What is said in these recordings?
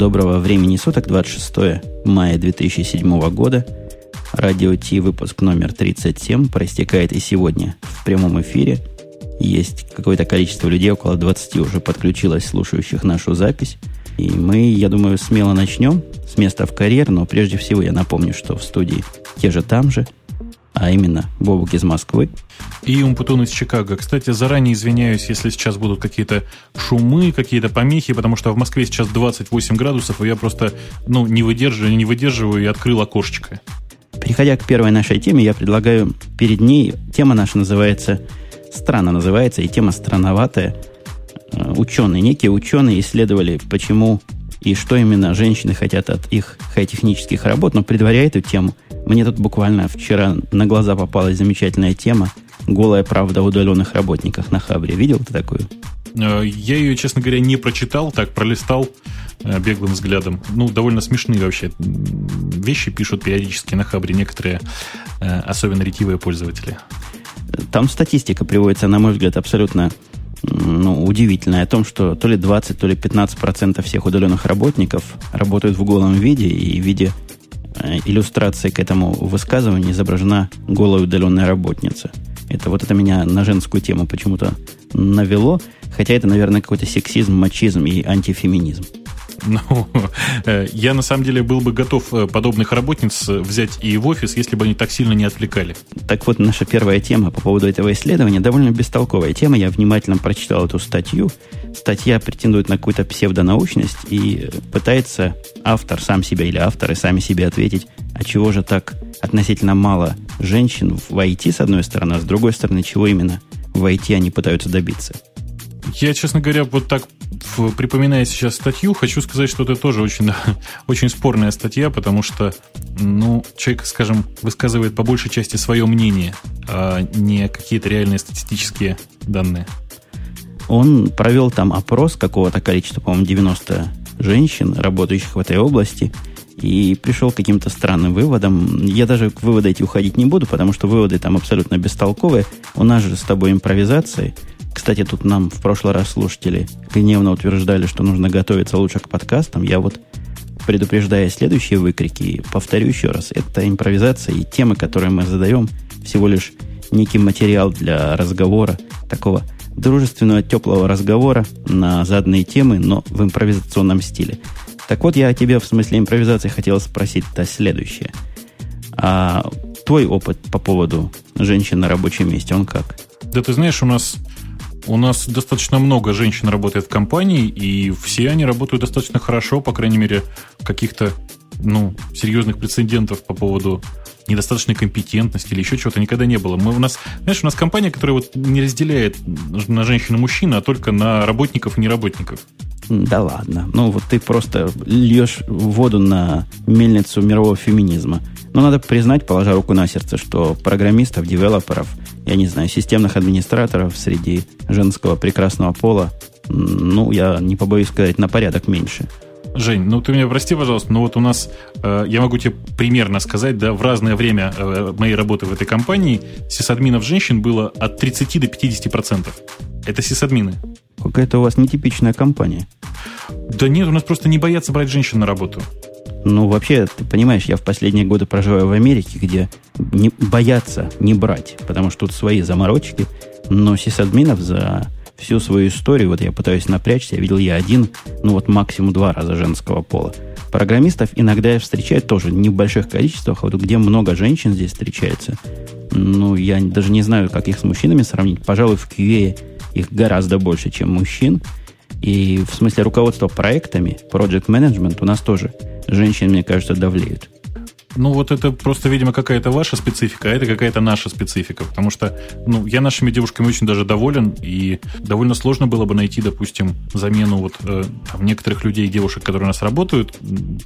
Доброго времени суток, 26 мая 2007 года. Радио Ти, выпуск номер 37, проистекает и сегодня в прямом эфире. Есть какое-то количество людей, около 20 уже подключилось, слушающих нашу запись. И мы, я думаю, смело начнем с места в карьер, но прежде всего я напомню, что в студии те же там же – а именно Бобук из Москвы. И Умпутун из Чикаго. Кстати, заранее извиняюсь, если сейчас будут какие-то шумы, какие-то помехи, потому что в Москве сейчас 28 градусов, и я просто ну, не выдерживаю, не выдерживаю и открыл окошечко. Переходя к первой нашей теме, я предлагаю перед ней, тема наша называется, странно называется, и тема странноватая. Э, ученые, некие ученые исследовали, почему и что именно женщины хотят от их хай-технических работ, но предваряя эту тему – мне тут буквально вчера на глаза попалась замечательная тема «Голая правда о удаленных работниках» на Хабре. Видел ты такую? Э, я ее, честно говоря, не прочитал, так пролистал э, беглым взглядом. Ну, довольно смешные вообще вещи пишут периодически на Хабре некоторые, э, особенно ретивые пользователи. Там статистика приводится, на мой взгляд, абсолютно ну, удивительная о том, что то ли 20, то ли 15 процентов всех удаленных работников работают в голом виде и в виде иллюстрацией к этому высказыванию изображена голая удаленная работница. Это вот это меня на женскую тему почему-то навело, хотя это, наверное, какой-то сексизм, мачизм и антифеминизм. Ну, э, я на самом деле был бы готов э, подобных работниц взять и в офис, если бы они так сильно не отвлекали. Так вот, наша первая тема по поводу этого исследования довольно бестолковая тема. Я внимательно прочитал эту статью. Статья претендует на какую-то псевдонаучность и пытается автор сам себе или авторы сами себе ответить, а чего же так относительно мало женщин в IT, с одной стороны, а с другой стороны, чего именно в IT они пытаются добиться. Я, честно говоря, вот так припоминая сейчас статью, хочу сказать, что это тоже очень, очень спорная статья, потому что, ну, человек, скажем, высказывает по большей части свое мнение, а не какие-то реальные статистические данные. Он провел там опрос какого-то количества, по-моему, 90 женщин, работающих в этой области, и пришел к каким-то странным выводам. Я даже к выводу эти уходить не буду, потому что выводы там абсолютно бестолковые. У нас же с тобой импровизация. Кстати, тут нам в прошлый раз слушатели гневно утверждали, что нужно готовиться лучше к подкастам. Я вот, предупреждая следующие выкрики, повторю еще раз. Это импровизация и темы, которые мы задаем, всего лишь некий материал для разговора, такого дружественного, теплого разговора на заданные темы, но в импровизационном стиле. Так вот, я тебе в смысле импровизации хотел спросить-то следующее. А твой опыт по поводу женщин на рабочем месте, он как? Да ты знаешь, у нас у нас достаточно много женщин работает в компании, и все они работают достаточно хорошо, по крайней мере, каких-то ну, серьезных прецедентов по поводу недостаточной компетентности или еще чего-то никогда не было. Мы, у нас, знаешь, у нас компания, которая вот не разделяет на женщин и мужчин, а только на работников и неработников. Да ладно. Ну, вот ты просто льешь воду на мельницу мирового феминизма. Но надо признать, положа руку на сердце, что программистов, девелоперов, я не знаю, системных администраторов среди женского прекрасного пола, ну, я не побоюсь сказать, на порядок меньше. Жень, ну ты меня прости, пожалуйста, но вот у нас, э, я могу тебе примерно сказать, да, в разное время э, моей работы в этой компании сисадминов женщин было от 30 до 50 процентов. Это сисадмины. Какая-то у вас нетипичная компания. Да нет, у нас просто не боятся брать женщин на работу. Ну, вообще, ты понимаешь, я в последние годы проживаю в Америке, где не, боятся не брать, потому что тут свои заморочки, но сисадминов за всю свою историю, вот я пытаюсь напрячься, видел я один, ну вот максимум два раза женского пола. Программистов иногда я встречаю тоже не в больших количествах, а вот где много женщин здесь встречается. Ну, я даже не знаю, как их с мужчинами сравнить. Пожалуй, в QA их гораздо больше, чем мужчин. И в смысле руководства проектами, project management у нас тоже женщины, мне кажется, давлеют. Ну, вот это просто, видимо, какая-то ваша специфика, а это какая-то наша специфика. Потому что, ну, я нашими девушками очень даже доволен, и довольно сложно было бы найти, допустим, замену вот э, там, некоторых людей, девушек, которые у нас работают,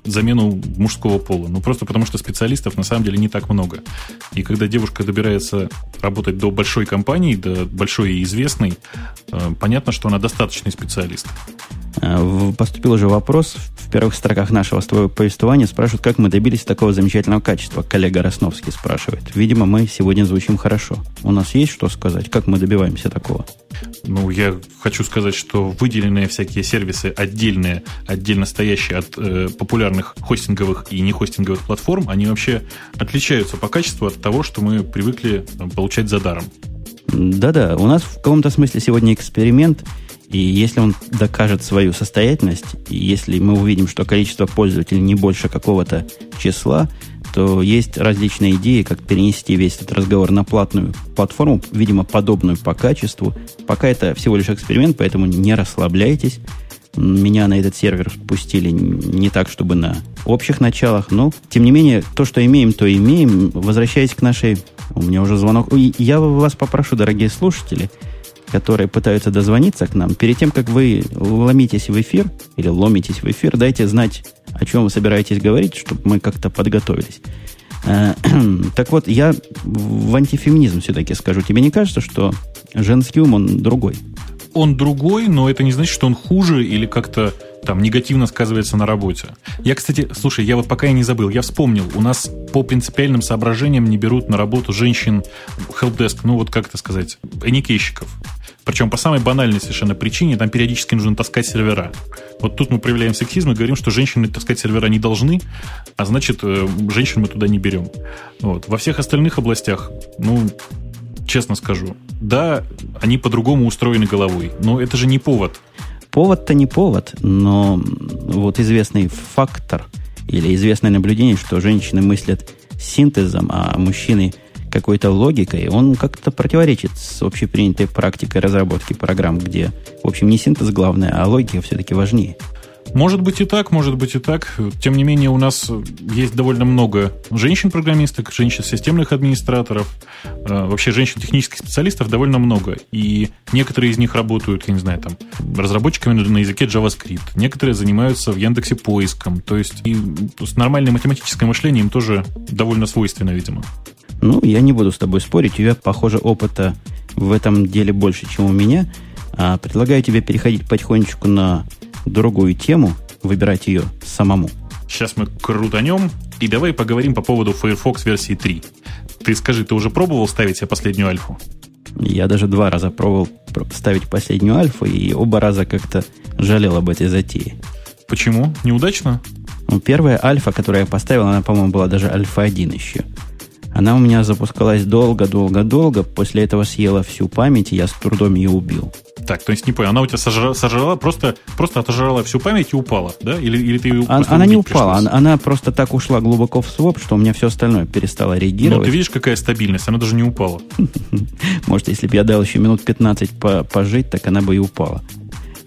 замену мужского пола. Ну, просто потому что специалистов на самом деле не так много. И когда девушка добирается работать до большой компании, до большой и известной, э, понятно, что она достаточный специалист. Э, поступил уже вопрос в первых строках нашего с твоего повествования. Спрашивают, как мы добились такого замечательного качества. Коллега Росновский спрашивает. Видимо, мы сегодня звучим хорошо. У нас есть что сказать? Как мы добиваемся такого? Ну, я хочу сказать, что выделенные всякие сервисы отдельные, отдельно стоящие от э, популярных хостинговых и не хостинговых платформ, они вообще отличаются по качеству от того, что мы привыкли э, получать за даром. Да-да, у нас в каком-то смысле сегодня эксперимент, и если он докажет свою состоятельность, и если мы увидим, что количество пользователей не больше какого-то числа, то есть различные идеи, как перенести весь этот разговор на платную платформу, видимо, подобную по качеству. Пока это всего лишь эксперимент, поэтому не расслабляйтесь. Меня на этот сервер спустили не так, чтобы на общих началах, но, тем не менее, то, что имеем, то имеем. Возвращаясь к нашей... У меня уже звонок. Я вас попрошу, дорогие слушатели, которые пытаются дозвониться к нам, перед тем, как вы ломитесь в эфир или ломитесь в эфир, дайте знать, о чем вы собираетесь говорить, чтобы мы как-то подготовились. Э, так вот, я в антифеминизм все-таки скажу. Тебе не кажется, что женский ум, он другой? Он другой, но это не значит, что он хуже или как-то там негативно сказывается на работе. Я, кстати, слушай, я вот пока я не забыл, я вспомнил, у нас по принципиальным соображениям не берут на работу женщин helpdesk, ну вот как это сказать, эникейщиков. Причем по самой банальной совершенно причине, там периодически нужно таскать сервера. Вот тут мы проявляем сексизм и говорим, что женщины таскать сервера не должны, а значит, э, женщин мы туда не берем. Вот. Во всех остальных областях, ну, честно скажу, да, они по-другому устроены головой, но это же не повод. Повод-то не повод, но вот известный фактор или известное наблюдение, что женщины мыслят синтезом, а мужчины – какой-то логикой, он как-то противоречит с общепринятой практикой разработки программ, где, в общем, не синтез главное, а логика все-таки важнее. Может быть и так, может быть и так. Тем не менее, у нас есть довольно много женщин-программисток, женщин-системных администраторов, э, вообще женщин-технических специалистов довольно много. И некоторые из них работают, я не знаю, там, разработчиками на языке JavaScript. Некоторые занимаются в Яндексе поиском. То есть, и, то есть нормальное математическое мышление им тоже довольно свойственно, видимо. Ну, я не буду с тобой спорить. У тебя, похоже, опыта в этом деле больше, чем у меня. А предлагаю тебе переходить потихонечку на другую тему, выбирать ее самому. Сейчас мы крутанем, и давай поговорим по поводу Firefox версии 3. Ты скажи, ты уже пробовал ставить себе последнюю альфу? Я даже два раза пробовал ставить последнюю альфу, и оба раза как-то жалел об этой затее. Почему? Неудачно? Ну, первая альфа, которую я поставил, она, по-моему, была даже альфа 1 еще. Она у меня запускалась долго-долго-долго, после этого съела всю память, и я с трудом ее убил. Так, то есть не понял, она у тебя сожрала, сожрала просто, просто отожрала всю память и упала, да? Или, или ты ее Она, она не упала, она, она просто так ушла глубоко в своп, что у меня все остальное перестало реагировать. Ну, ты видишь, какая стабильность, она даже не упала. Может, если бы я дал еще минут 15 пожить, так она бы и упала.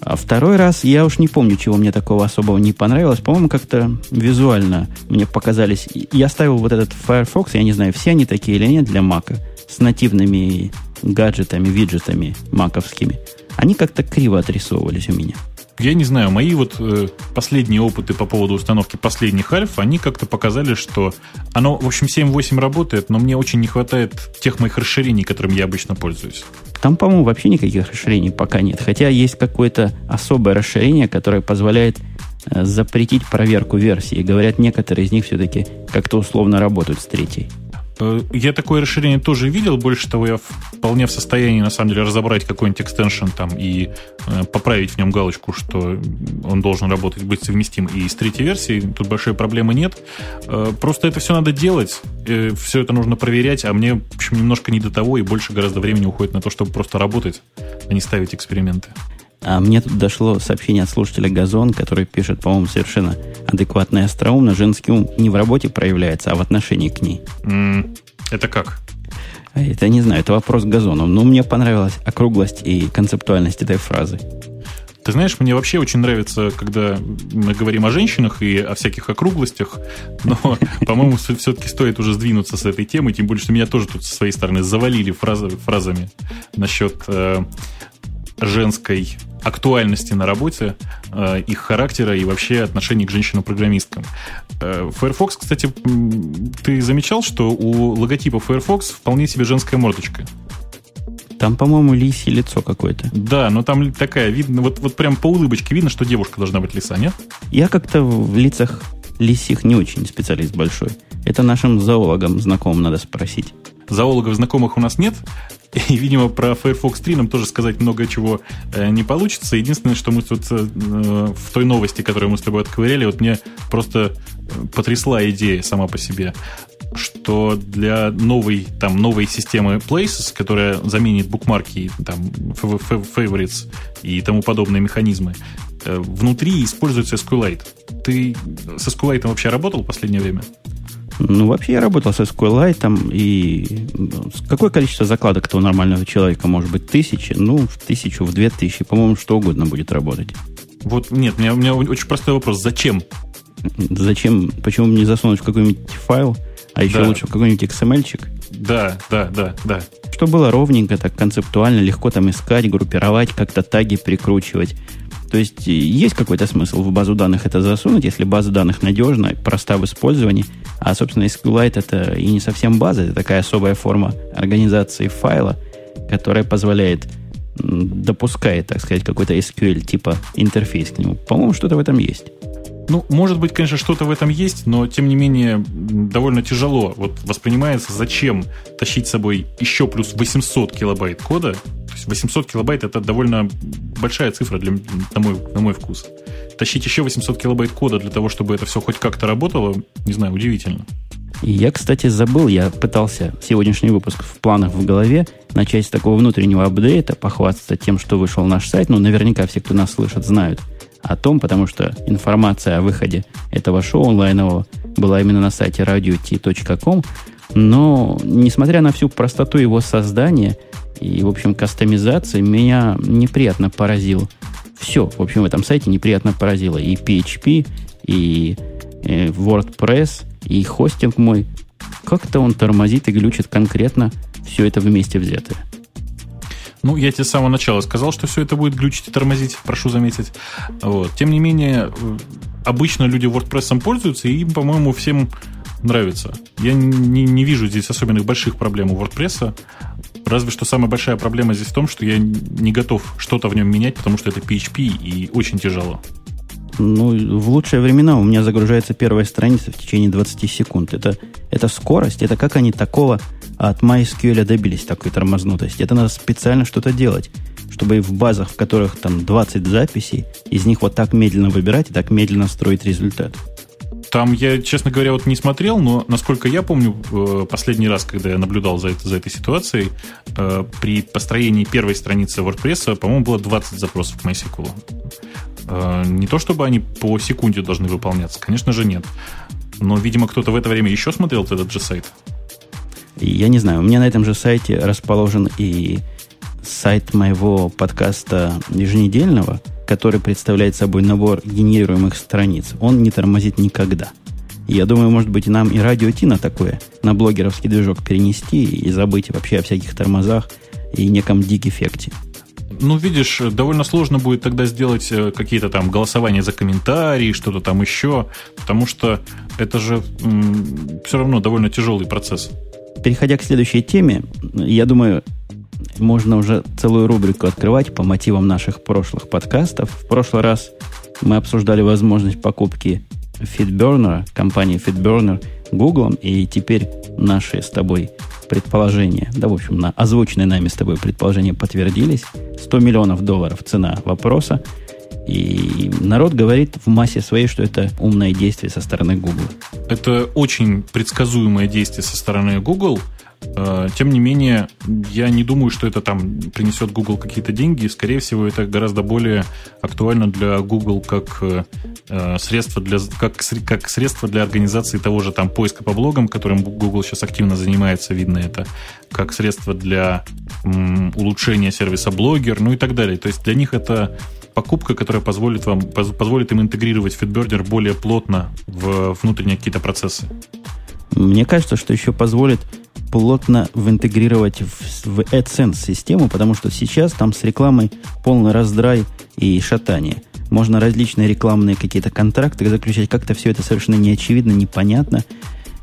А второй раз, я уж не помню, чего мне такого особого не понравилось. По-моему, как-то визуально мне показались... Я ставил вот этот Firefox, я не знаю, все они такие или нет для Mac, с нативными гаджетами, виджетами маковскими. Они как-то криво отрисовывались у меня. Я не знаю, мои вот э, последние опыты по поводу установки последних альф, они как-то показали, что оно, в общем, 7.8 работает, но мне очень не хватает тех моих расширений, которыми я обычно пользуюсь. Там, по-моему, вообще никаких расширений пока нет. Хотя есть какое-то особое расширение, которое позволяет э, запретить проверку версии. Говорят, некоторые из них все-таки как-то условно работают с третьей. Э, я такое расширение тоже видел. Больше того, я вполне в состоянии, на самом деле, разобрать какой-нибудь экстеншн там и э, поправить в нем галочку, что он должен работать, быть совместим и с третьей версией. Тут большой проблемы нет. Э, просто это все надо делать. Все это нужно проверять, а мне, в общем, немножко не до того, и больше гораздо времени уходит на то, чтобы просто работать, а не ставить эксперименты. А мне тут дошло сообщение от слушателя Газон, который пишет, по-моему, совершенно адекватно и остроумно. Женский ум не в работе проявляется, а в отношении к ней. Это как? А это не знаю, это вопрос к Газону. Но мне понравилась округлость и концептуальность этой фразы. Ты знаешь, мне вообще очень нравится, когда мы говорим о женщинах и о всяких округлостях, но, по-моему, все-таки стоит уже сдвинуться с этой темы, тем более, что меня тоже тут со своей стороны завалили фразами насчет э, женской актуальности на работе, э, их характера и вообще отношений к женщинам-программисткам. Э, Firefox, кстати, ты замечал, что у логотипа Firefox вполне себе женская мордочка? Там, по-моему, лисье лицо какое-то. Да, но там такая, видно, вот, вот прям по улыбочке видно, что девушка должна быть лиса, нет? Я как-то в лицах лисих не очень специалист большой. Это нашим зоологам знакомым надо спросить. зоологов знакомых у нас нет, и, видимо, про Firefox 3 нам тоже сказать много чего э, не получится. Единственное, что мы тут э, в той новости, которую мы с тобой отковыряли, вот мне просто э, потрясла идея сама по себе что для новой, там, новой системы Places, которая заменит букмарки, там, favorites и тому подобные механизмы, внутри используется SQLite. Ты с SQLite вообще работал в последнее время? Ну, вообще я работал с SQLite, и какое количество закладок-то у нормального человека может быть? Тысячи? Ну, в тысячу, в две тысячи, по-моему, что угодно будет работать. Вот, нет, у меня, у меня очень простой вопрос. Зачем? Зачем? Почему не засунуть в какой-нибудь файл, а еще да. лучше в какой-нибудь XML-чик? Да, да, да, да. Что было ровненько, так концептуально, легко там искать, группировать, как-то таги прикручивать. То есть есть какой-то смысл в базу данных это засунуть, если база данных надежна, проста в использовании. А, собственно, SQLite это и не совсем база, это такая особая форма организации файла, которая позволяет, допускает, так сказать, какой-то SQL типа интерфейс к нему. По-моему, что-то в этом есть. Ну, может быть, конечно, что-то в этом есть, но тем не менее довольно тяжело. Вот воспринимается, зачем тащить с собой еще плюс 800 килобайт кода. То есть 800 килобайт это довольно большая цифра для, на, мой, на мой вкус. Тащить еще 800 килобайт кода для того, чтобы это все хоть как-то работало, не знаю, удивительно. И я, кстати, забыл, я пытался сегодняшний выпуск в планах в голове начать с такого внутреннего апдейта, похвастаться тем, что вышел наш сайт. Ну, наверняка все, кто нас слышит, знают – о том, потому что информация о выходе этого шоу онлайнового была именно на сайте radio.t.com. Но, несмотря на всю простоту его создания и, в общем, кастомизации, меня неприятно поразил все. В общем, в этом сайте неприятно поразило и PHP, и э, WordPress, и хостинг мой. Как-то он тормозит и глючит конкретно все это вместе взятое. Ну, я тебе с самого начала сказал, что все это будет глючить и тормозить, прошу заметить. Вот. Тем не менее, обычно люди WordPress пользуются, и им, по-моему, всем нравится. Я не, не вижу здесь особенных больших проблем у WordPress. Разве что самая большая проблема здесь в том, что я не готов что-то в нем менять, потому что это PHP и очень тяжело. Ну, в лучшие времена у меня загружается первая страница в течение 20 секунд. Это, это скорость, это как они такого от MySQL добились, такой тормознутости. Это надо специально что-то делать, чтобы в базах, в которых там 20 записей, из них вот так медленно выбирать и так медленно строить результат. Там я, честно говоря, вот не смотрел, но насколько я помню, э, последний раз, когда я наблюдал за, это, за этой ситуацией, э, при построении первой страницы WordPress, по-моему, было 20 запросов к MySQL. Э, не то чтобы они по секунде должны выполняться, конечно же, нет. Но, видимо, кто-то в это время еще смотрел этот же сайт. Я не знаю, у меня на этом же сайте расположен и сайт моего подкаста еженедельного, который представляет собой набор генерируемых страниц. Он не тормозит никогда. Я думаю, может быть, нам и радио Ти на такое, на блогеровский движок перенести и забыть вообще о всяких тормозах и неком дик-эффекте. Ну, видишь, довольно сложно будет тогда сделать э, какие-то там голосования за комментарии, что-то там еще, потому что это же м- все равно довольно тяжелый процесс. Переходя к следующей теме, я думаю, можно уже целую рубрику открывать по мотивам наших прошлых подкастов. В прошлый раз мы обсуждали возможность покупки FeedBurner, компании FeedBurner, Google, и теперь наши с тобой предположения, да, в общем, на озвученные нами с тобой предположения подтвердились. 100 миллионов долларов цена вопроса. И народ говорит в массе своей, что это умное действие со стороны Google. Это очень предсказуемое действие со стороны Google – тем не менее, я не думаю, что это там принесет Google какие-то деньги. Скорее всего, это гораздо более актуально для Google как э, средство для как, как средство для организации того же там поиска по блогам, которым Google сейчас активно занимается, видно это, как средство для м, улучшения сервиса блогер, ну и так далее. То есть для них это покупка, которая позволит вам позволит им интегрировать FitBurner более плотно в внутренние какие-то процессы. Мне кажется, что еще позволит плотно интегрировать в, в AdSense систему, потому что сейчас там с рекламой полный раздрай и шатание. Можно различные рекламные какие-то контракты заключать, как-то все это совершенно неочевидно, непонятно.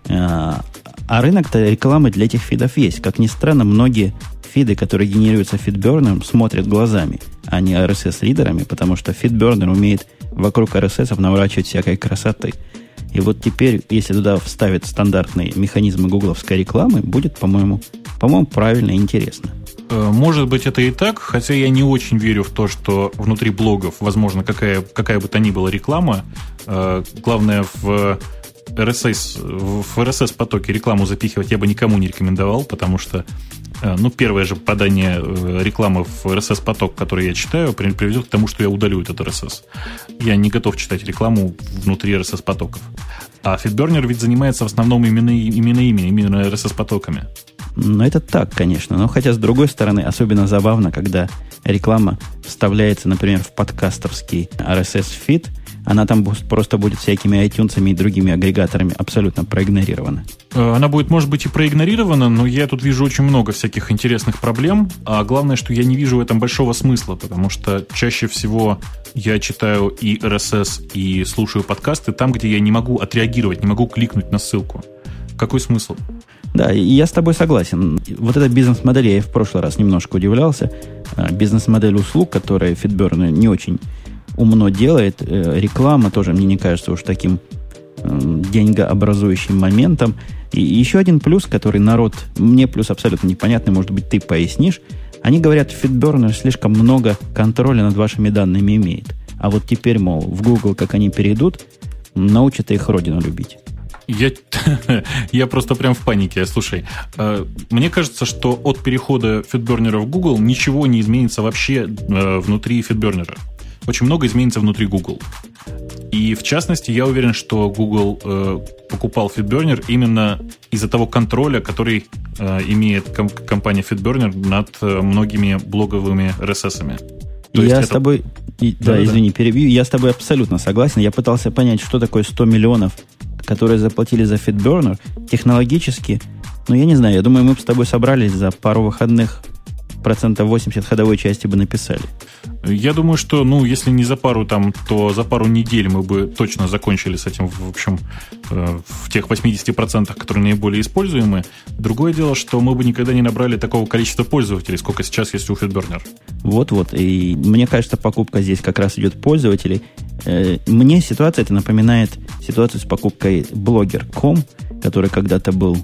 А, а рынок-то рекламы для этих фидов есть. Как ни странно, многие фиды, которые генерируются фидбернером, смотрят глазами, а не RSS-лидерами, потому что фидбернер умеет вокруг RSS наворачивать всякой красоты. И вот теперь, если туда вставят стандартные механизмы гугловской рекламы, будет, по-моему, по-моему, правильно и интересно. Э, может быть, это и так, хотя я не очень верю в то, что внутри блогов, возможно, какая, какая бы то ни была реклама. Э, главное, в RSS, в RSS потоке рекламу запихивать я бы никому не рекомендовал, потому что ну, первое же попадание рекламы в RSS-поток, который я читаю, приведет к тому, что я удалю этот RSS. Я не готов читать рекламу внутри RSS-потоков. А FeedBurner ведь занимается в основном именно, именно ими, именно RSS-потоками. Ну, это так, конечно. Но хотя, с другой стороны, особенно забавно, когда реклама вставляется, например, в подкастерский RSS-фид, она там просто будет всякими iTunes и другими агрегаторами абсолютно проигнорирована. Э, она будет, может быть, и проигнорирована, но я тут вижу очень много всяких интересных проблем. А главное, что я не вижу в этом большого смысла, потому что чаще всего я читаю и RSS, и слушаю подкасты там, где я не могу отреагировать, не могу кликнуть на ссылку. Какой смысл? Да, и я с тобой согласен. Вот эта бизнес-модель, я и в прошлый раз немножко удивлялся. А, бизнес-модель услуг, которая FitBurn не очень умно делает, э, реклама тоже мне не кажется уж таким деньгообразующим моментом. И еще один плюс, который народ, мне плюс абсолютно непонятный, может быть, ты пояснишь. Они говорят, FitBurner слишком много контроля над вашими данными имеет. А вот теперь, мол, в Google, как они перейдут, научат их родину любить. Я, я просто прям в панике. Слушай, э, мне кажется, что от перехода FitBurner в Google ничего не изменится вообще э, внутри FitBurner. Очень много изменится внутри Google. И в частности, я уверен, что Google э, покупал FitBurner именно из-за того контроля, который э, имеет ком- компания FitBurner над э, многими блоговыми RSS-ами. я это... с тобой, и, да, да, извини, да. перебью, я с тобой абсолютно согласен. Я пытался понять, что такое 100 миллионов которые заплатили за FitBurner, технологически, ну, я не знаю, я думаю, мы бы с тобой собрались за пару выходных процентов 80 ходовой части бы написали. Я думаю, что, ну, если не за пару там, то за пару недель мы бы точно закончили с этим, в общем, э, в тех 80%, которые наиболее используемы. Другое дело, что мы бы никогда не набрали такого количества пользователей, сколько сейчас есть у FitBurner. Вот-вот. И мне кажется, покупка здесь как раз идет пользователей. Э, мне ситуация это напоминает ситуацию с покупкой Blogger.com, который когда-то был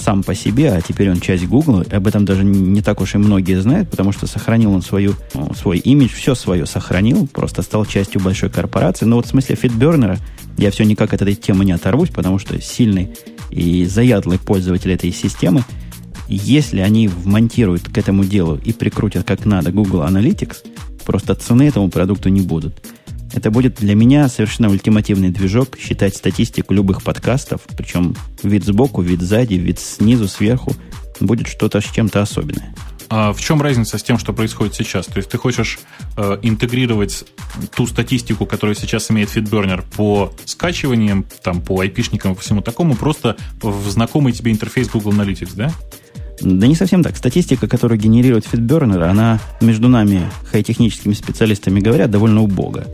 сам по себе, а теперь он часть Google. Об этом даже не так уж и многие знают, потому что сохранил он свою, ну, свой имидж, все свое сохранил, просто стал частью большой корпорации. Но вот в смысле фитбернера я все никак от этой темы не оторвусь, потому что сильный и заядлый пользователь этой системы, если они вмонтируют к этому делу и прикрутят как надо Google Analytics, просто цены этому продукту не будут. Это будет для меня совершенно ультимативный движок считать статистику любых подкастов, причем вид сбоку, вид сзади, вид снизу, сверху, будет что-то с чем-то особенное. А в чем разница с тем, что происходит сейчас? То есть ты хочешь э, интегрировать ту статистику, которую сейчас имеет FeedBurner по скачиваниям, там, по айпишникам и всему такому, просто в знакомый тебе интерфейс Google Analytics, да? Да не совсем так. Статистика, которую генерирует FeedBurner, она между нами, хай-техническими специалистами говоря, довольно убога.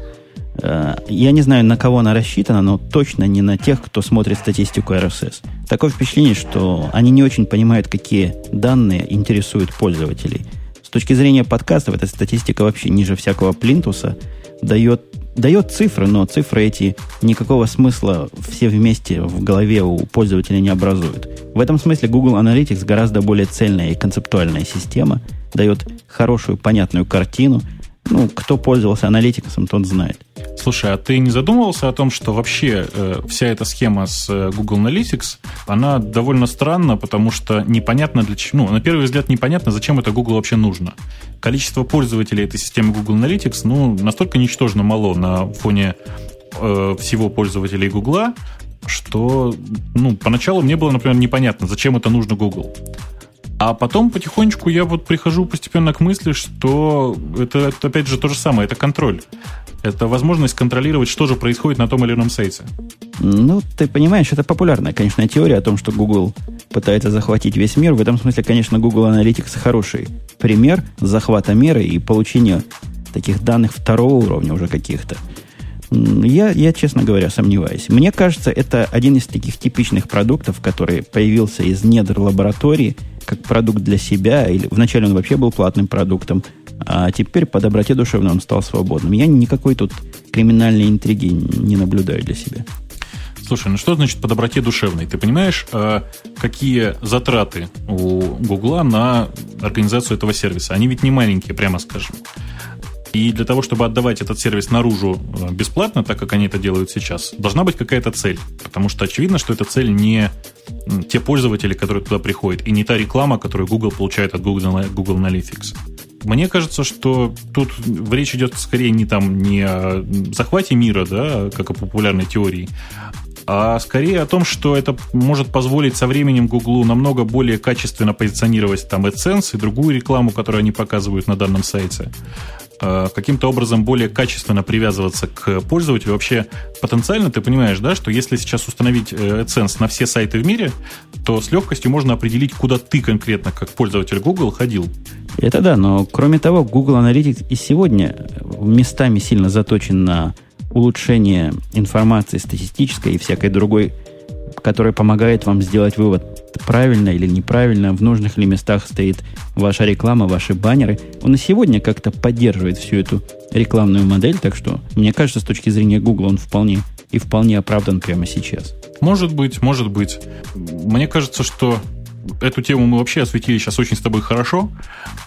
Э, я не знаю, на кого она рассчитана, но точно не на тех, кто смотрит статистику RSS. Такое впечатление, что они не очень понимают, какие данные интересуют пользователей. С точки зрения подкастов, эта статистика вообще ниже всякого плинтуса дает, дает цифры, но цифры эти никакого смысла все вместе в голове у пользователя не образуют. В этом смысле Google Analytics гораздо более цельная и концептуальная система, дает хорошую, понятную картину – ну, кто пользовался аналитиком, тот знает. Слушай, а ты не задумывался о том, что вообще э, вся эта схема с э, Google Analytics, она довольно странна, потому что непонятно для чего, ну, на первый взгляд непонятно, зачем это Google вообще нужно. Количество пользователей этой системы Google Analytics, ну, настолько ничтожно мало на фоне э, всего пользователей Google, что, ну, поначалу мне было, например, непонятно, зачем это нужно Google. А потом потихонечку я вот прихожу постепенно к мысли, что это, это опять же то же самое, это контроль. Это возможность контролировать, что же происходит на том или ином сайте. Ну, ты понимаешь, это популярная, конечно, теория о том, что Google пытается захватить весь мир. В этом смысле, конечно, Google Analytics хороший пример захвата мира и получения таких данных второго уровня уже каких-то. Я, я, честно говоря, сомневаюсь. Мне кажется, это один из таких типичных продуктов, который появился из недр лаборатории, как продукт для себя, или вначале он вообще был платным продуктом, а теперь по доброте душевной он стал свободным. Я никакой тут криминальной интриги не наблюдаю для себя. Слушай, ну что значит по доброте душевной? Ты понимаешь, э, какие затраты у Гугла на организацию этого сервиса? Они ведь не маленькие, прямо скажем. И для того, чтобы отдавать этот сервис наружу э, бесплатно, так как они это делают сейчас, должна быть какая-то цель. Потому что очевидно, что эта цель не те пользователи, которые туда приходят, и не та реклама, которую Google получает от Google, Google Analytics. Мне кажется, что тут речь идет скорее не там не о захвате мира, да, как о популярной теории, а скорее о том, что это может позволить со временем Гуглу намного более качественно позиционировать там AdSense и другую рекламу, которую они показывают на данном сайте. Э, каким-то образом более качественно привязываться к пользователю. Вообще, потенциально ты понимаешь, да, что если сейчас установить э, AdSense на все сайты в мире, то с легкостью можно определить, куда ты конкретно, как пользователь Google, ходил. Это да, но кроме того, Google Analytics и сегодня местами сильно заточен на улучшение информации статистической и всякой другой, которая помогает вам сделать вывод правильно или неправильно, в нужных ли местах стоит ваша реклама, ваши баннеры. Он и сегодня как-то поддерживает всю эту рекламную модель, так что, мне кажется, с точки зрения Google он вполне и вполне оправдан прямо сейчас. Может быть, может быть. Мне кажется, что эту тему мы вообще осветили сейчас очень с тобой хорошо.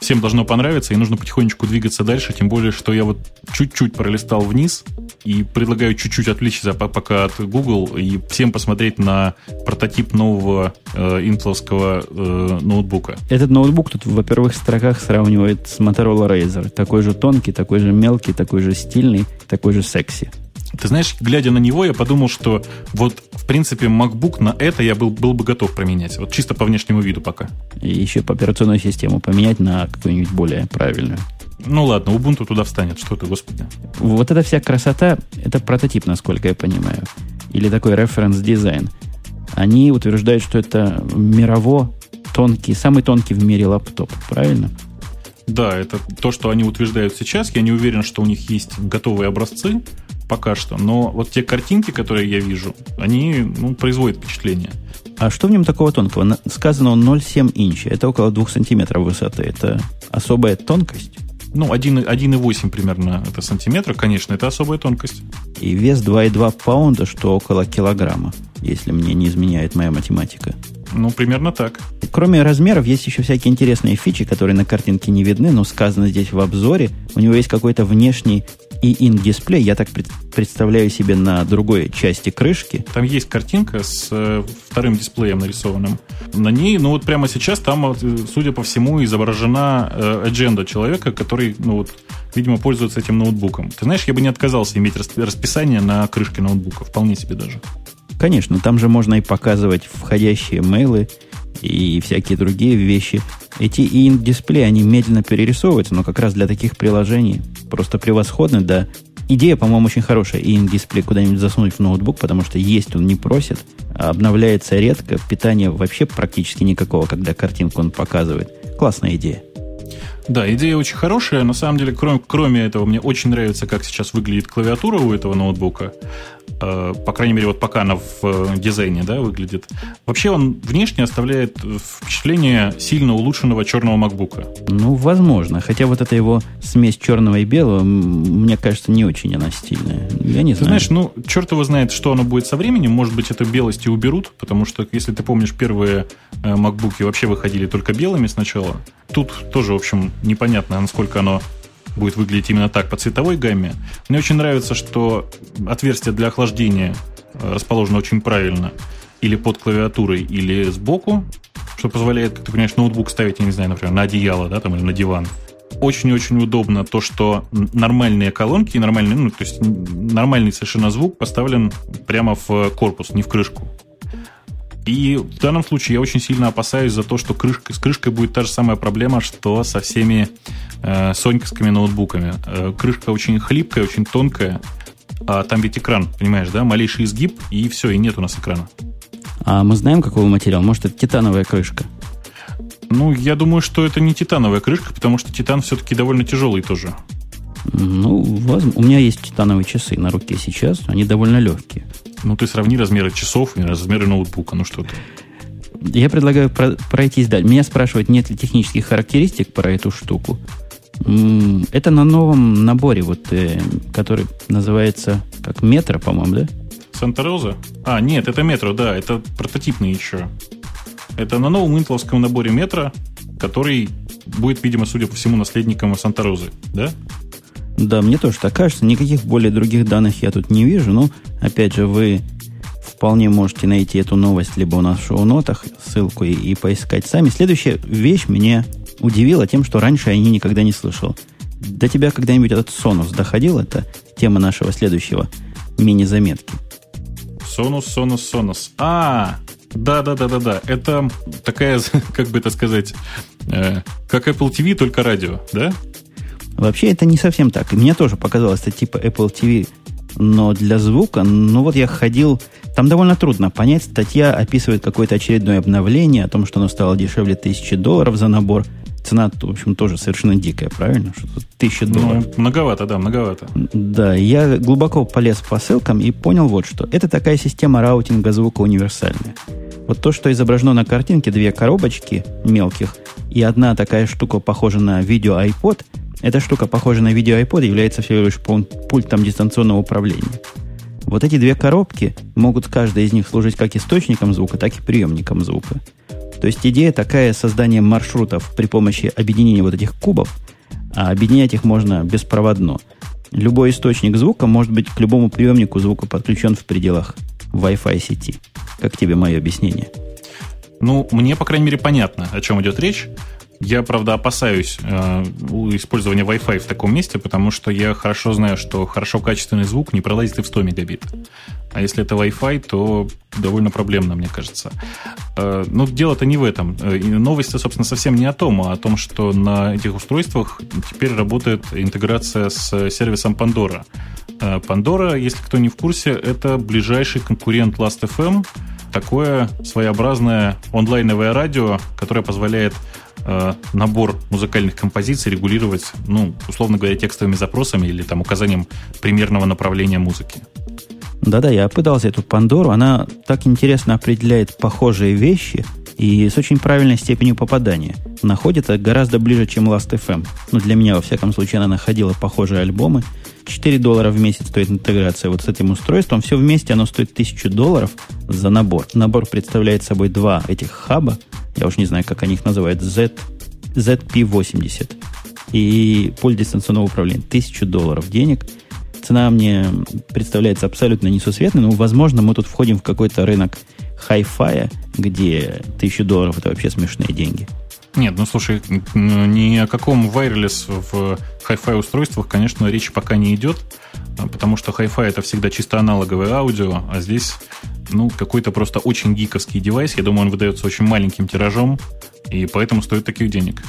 Всем должно понравиться, и нужно потихонечку двигаться дальше. Тем более, что я вот чуть-чуть пролистал вниз и предлагаю чуть-чуть отвлечься пока от Google и всем посмотреть на прототип нового э, интеловского э, ноутбука. Этот ноутбук тут во первых строках сравнивает с Motorola Razer. Такой же тонкий, такой же мелкий, такой же стильный, такой же секси. Ты знаешь, глядя на него, я подумал, что вот, принципе, MacBook на это я был, был бы готов променять. Вот чисто по внешнему виду пока. И еще по операционную систему поменять на какую-нибудь более правильную. Ну ладно, Ubuntu туда встанет. Что ты, господи. Вот эта вся красота, это прототип, насколько я понимаю. Или такой референс-дизайн. Они утверждают, что это мирово тонкий, самый тонкий в мире лаптоп. Правильно? Да, это то, что они утверждают сейчас. Я не уверен, что у них есть готовые образцы пока что. Но вот те картинки, которые я вижу, они ну, производят впечатление. А что в нем такого тонкого? Сказано он 0,7 инча. Это около 2 сантиметров высоты. Это особая тонкость? Ну, 1,8 примерно это сантиметра, конечно, это особая тонкость. И вес 2,2 паунда, что около килограмма, если мне не изменяет моя математика. Ну, примерно так. Кроме размеров, есть еще всякие интересные фичи, которые на картинке не видны, но сказано здесь в обзоре. У него есть какой-то внешний и in дисплей, я так представляю себе на другой части крышки. Там есть картинка с э, вторым дисплеем нарисованным. На ней, ну вот прямо сейчас там, судя по всему, изображена э, адженда человека, который, ну вот, видимо, пользуется этим ноутбуком. Ты знаешь, я бы не отказался иметь расписание на крышке ноутбука, вполне себе даже. Конечно, там же можно и показывать входящие мейлы и всякие другие вещи. Эти in-дисплеи, они медленно перерисовываются, но как раз для таких приложений просто превосходны, да. Идея, по-моему, очень хорошая, in-дисплей куда-нибудь засунуть в ноутбук, потому что есть он не просит, обновляется редко, питания вообще практически никакого, когда картинку он показывает. Классная идея. Да, идея очень хорошая. На самом деле, кроме, кроме этого, мне очень нравится, как сейчас выглядит клавиатура у этого ноутбука. Э, по крайней мере, вот пока она в э, дизайне да, выглядит. Вообще он внешне оставляет впечатление сильно улучшенного черного макбука. Ну, возможно. Хотя вот эта его смесь черного и белого, мне кажется, не очень она стильная. Я не знаю. Знаешь, ну, черт его знает, что оно будет со временем. Может быть, это белость и уберут, потому что, если ты помнишь, первые э, макбуки вообще выходили только белыми сначала. Тут тоже, в общем, непонятно, насколько оно будет выглядеть именно так по цветовой гамме. Мне очень нравится, что отверстие для охлаждения э, расположено очень правильно. Или под клавиатурой, или сбоку, что позволяет, как ты понимаешь, ноутбук ставить, я не знаю, например, на одеяло, да, там, или на диван. Очень-очень удобно то, что нормальные колонки, нормальный, ну, то есть нормальный совершенно звук поставлен прямо в корпус, не в крышку. И в данном случае я очень сильно опасаюсь за то, что крышка, с крышкой будет та же самая проблема, что со всеми э, соньковскими ноутбуками. Э, крышка очень хлипкая, очень тонкая, а там ведь экран, понимаешь, да? Малейший изгиб, и все, и нет у нас экрана. А мы знаем, какого материала? Может, это титановая крышка? Ну, я думаю, что это не титановая крышка, потому что титан все-таки довольно тяжелый тоже. Ну, возможно. У меня есть титановые часы на руке сейчас, они довольно легкие. Ну, ты сравни размеры часов и размеры ноутбука, ну что ты. Я предлагаю про- пройтись дальше. Меня спрашивают, нет ли технических характеристик про эту штуку. Это на новом наборе, вот, э, который называется как метро, по-моему, да? Санта-Роза? А, нет, это метро, да, это прототипный еще. Это на новом интеловском наборе метро, который будет, видимо, судя по всему, наследником Санта-Розы, да? Да, мне тоже так кажется. Никаких более других данных я тут не вижу. Но, опять же, вы вполне можете найти эту новость либо у нас в шоу-нотах, ссылку и, и поискать сами. Следующая вещь меня удивила тем, что раньше я не никогда не слышал. До тебя когда-нибудь этот сонус доходил? Это тема нашего следующего мини-заметки. Сонус, сонус, сонус. А, да, да, да, да, да. Это такая, как бы это сказать, э, как Apple TV, только радио, да? Вообще это не совсем так. И мне тоже показалось это типа Apple TV, но для звука, ну вот я ходил, там довольно трудно понять. Статья описывает какое-то очередное обновление о том, что оно стало дешевле тысячи долларов за набор. Цена, в общем, тоже совершенно дикая, правильно? Что тут тысяча ну, долларов. Ну, многовато, да, многовато. Да, я глубоко полез по ссылкам и понял вот что. Это такая система раутинга звука универсальная. Вот то, что изображено на картинке, две коробочки мелких и одна такая штука, похожа на видео iPod – эта штука, похожая на видео iPod, является всего лишь пультом дистанционного управления. Вот эти две коробки могут каждая из них служить как источником звука, так и приемником звука. То есть идея такая создание маршрутов при помощи объединения вот этих кубов, а объединять их можно беспроводно. Любой источник звука может быть к любому приемнику звука подключен в пределах Wi-Fi сети. Как тебе мое объяснение? Ну, мне, по крайней мере, понятно, о чем идет речь. Я, правда, опасаюсь э, использования Wi-Fi в таком месте, потому что я хорошо знаю, что хорошо качественный звук не пролазит и в 100 мегабит. А если это Wi-Fi, то довольно проблемно, мне кажется. Э, но дело-то не в этом. Э, новость, собственно, совсем не о том, а о том, что на этих устройствах теперь работает интеграция с сервисом Pandora. Э, Pandora, если кто не в курсе, это ближайший конкурент Last.fm, такое своеобразное онлайновое радио, которое позволяет э, набор музыкальных композиций регулировать, ну, условно говоря, текстовыми запросами или там указанием примерного направления музыки. Да-да, я пытался эту Пандору. Она так интересно определяет похожие вещи и с очень правильной степенью попадания. Находится гораздо ближе, чем Last.fm. Ну, для меня, во всяком случае, она находила похожие альбомы. 4 доллара в месяц стоит интеграция вот с этим устройством. Все вместе оно стоит 1000 долларов за набор. Набор представляет собой два этих хаба – я уж не знаю, как они их называют, Z, ZP80. И пульт дистанционного управления. Тысячу долларов денег. Цена мне представляется абсолютно несусветной, но, возможно, мы тут входим в какой-то рынок хай-фая, где тысячу долларов это вообще смешные деньги. Нет, ну слушай, ни о каком wireless в Hi-Fi устройствах, конечно, речи пока не идет, потому что Hi-Fi это всегда чисто аналоговое аудио, а здесь ну, какой-то просто очень гиковский девайс. Я думаю, он выдается очень маленьким тиражом, и поэтому стоит таких денег.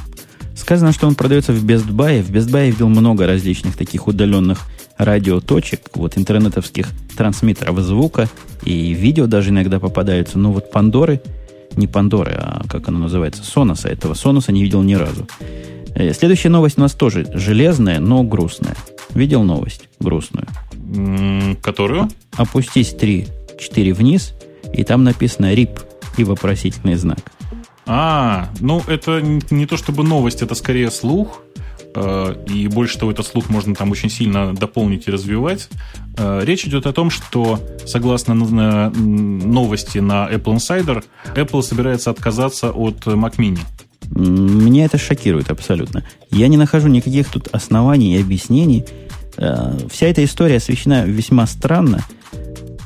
Сказано, что он продается в Best Buy. В Best Buy я видел много различных таких удаленных радиоточек, вот интернетовских трансмиттеров звука, и видео даже иногда попадаются. Но вот Пандоры, не Пандоры, а как оно называется, Соноса, этого Соноса не видел ни разу. Э, следующая новость у нас тоже железная, но грустная. Видел новость грустную? Которую? Опустись три 4 вниз, и там написано RIP и вопросительный знак. А, ну это не то чтобы новость, это скорее слух. Э, и больше того, этот слух можно там очень сильно дополнить и развивать. Э, речь идет о том, что, согласно новости на Apple Insider, Apple собирается отказаться от Mac Mini. Меня это шокирует абсолютно. Я не нахожу никаких тут оснований и объяснений. Э, вся эта история освещена весьма странно –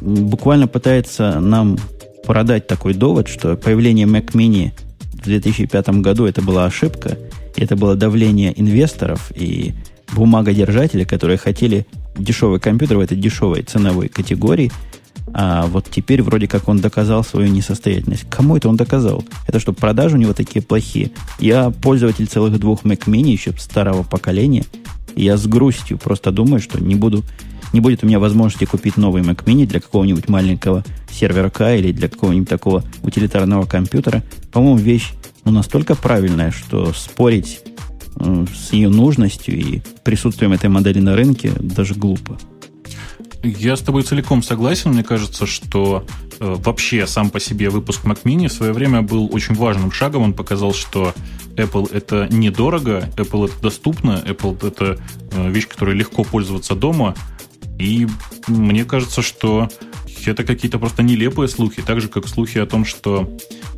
буквально пытается нам продать такой довод, что появление Mac Mini в 2005 году это была ошибка, это было давление инвесторов и бумагодержателей, которые хотели дешевый компьютер в этой дешевой ценовой категории, а вот теперь вроде как он доказал свою несостоятельность. Кому это он доказал? Это что, продажи у него такие плохие? Я пользователь целых двух Mac Mini еще старого поколения, и я с грустью просто думаю, что не буду не будет у меня возможности купить новый Mac Mini для какого-нибудь маленького сервера или для какого-нибудь такого утилитарного компьютера. По-моему, вещь ну, настолько правильная, что спорить э, с ее нужностью и присутствием этой модели на рынке даже глупо. Я с тобой целиком согласен. Мне кажется, что э, вообще сам по себе выпуск Mac Mini в свое время был очень важным шагом. Он показал, что Apple это недорого, Apple это доступно, Apple это э, вещь, которой легко пользоваться дома. И мне кажется, что слухи. Это какие-то просто нелепые слухи, так же, как слухи о том, что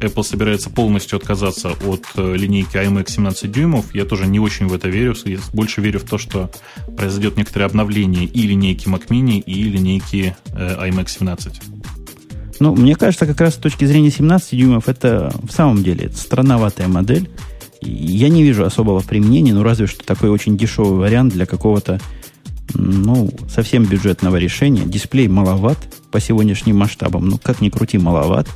Apple собирается полностью отказаться от э, линейки iMac 17 дюймов. Я тоже не очень в это верю. Я больше верю в то, что произойдет некоторое обновление и линейки Mac Mini, и линейки э, iMac 17. Ну, мне кажется, как раз с точки зрения 17 дюймов, это в самом деле странноватая модель. Я не вижу особого применения, ну, разве что такой очень дешевый вариант для какого-то, ну, совсем бюджетного решения. Дисплей маловат по сегодняшним масштабам, ну, как ни крути, маловат.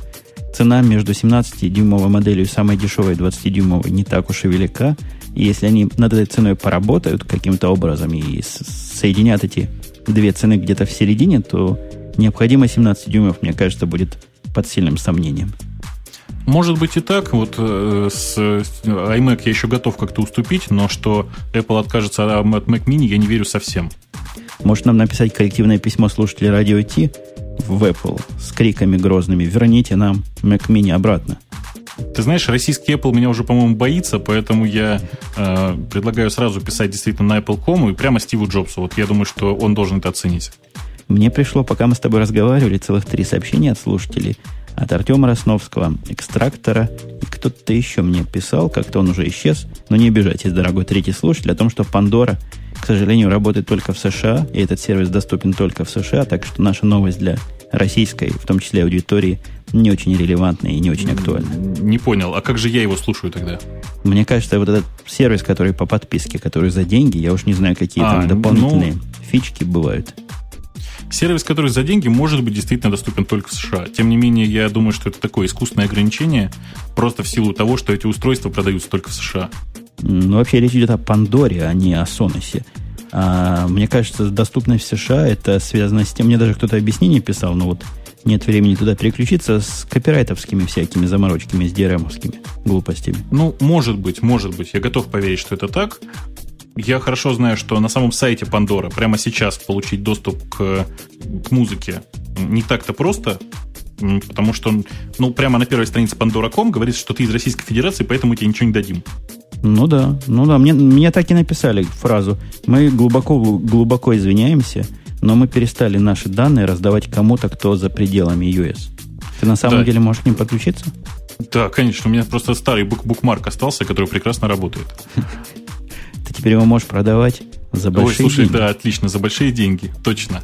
Цена между 17-дюймовой моделью и самой дешевой 20-дюймовой не так уж и велика. И если они над этой ценой поработают каким-то образом и соединят эти две цены где-то в середине, то необходимо 17 дюймов, мне кажется, будет под сильным сомнением. Может быть и так. Вот э, с iMac я еще готов как-то уступить, но что Apple откажется от Mac Mini, я не верю совсем. Может нам написать коллективное письмо слушателей радио Ти в Apple с криками грозными «Верните нам Mac Mini обратно». Ты знаешь, российский Apple меня уже, по-моему, боится, поэтому я э, предлагаю сразу писать действительно на Apple.com и прямо Стиву Джобсу. Вот я думаю, что он должен это оценить. Мне пришло, пока мы с тобой разговаривали, целых три сообщения от слушателей. От Артема Росновского, экстрактора. И кто-то еще мне писал, как-то он уже исчез. Но не обижайтесь, дорогой третий слушатель, о том, что Пандора, к сожалению, работает только в США, и этот сервис доступен только в США, так что наша новость для российской, в том числе аудитории, не очень релевантная и не очень актуальная. Не понял. А как же я его слушаю тогда? Мне кажется, вот этот сервис, который по подписке, который за деньги, я уж не знаю, какие а, там дополнительные ну... фички бывают. Сервис, который за деньги, может быть действительно доступен только в США. Тем не менее, я думаю, что это такое искусственное ограничение, просто в силу того, что эти устройства продаются только в США. Ну, вообще речь идет о Пандоре, а не о Соносе. А, мне кажется, доступность в США это связано с тем, мне даже кто-то объяснение писал, но вот нет времени туда переключиться с копирайтовскими всякими заморочками, с DRM-овскими глупостями. Ну, может быть, может быть. Я готов поверить, что это так. Я хорошо знаю, что на самом сайте Пандора прямо сейчас получить доступ к, к музыке не так-то просто, потому что, ну, прямо на первой странице Pandora.com говорится, что ты из Российской Федерации, поэтому тебе ничего не дадим. Ну да, ну да, мне, мне так и написали фразу. Мы глубоко, глубоко извиняемся, но мы перестали наши данные раздавать кому-то, кто за пределами US. Ты на самом да. деле можешь к ним подключиться? Да, конечно. У меня просто старый бук букмарк остался, который прекрасно работает. Ты теперь его можешь продавать за большие Ой, слушай, деньги. да, отлично, за большие деньги, точно.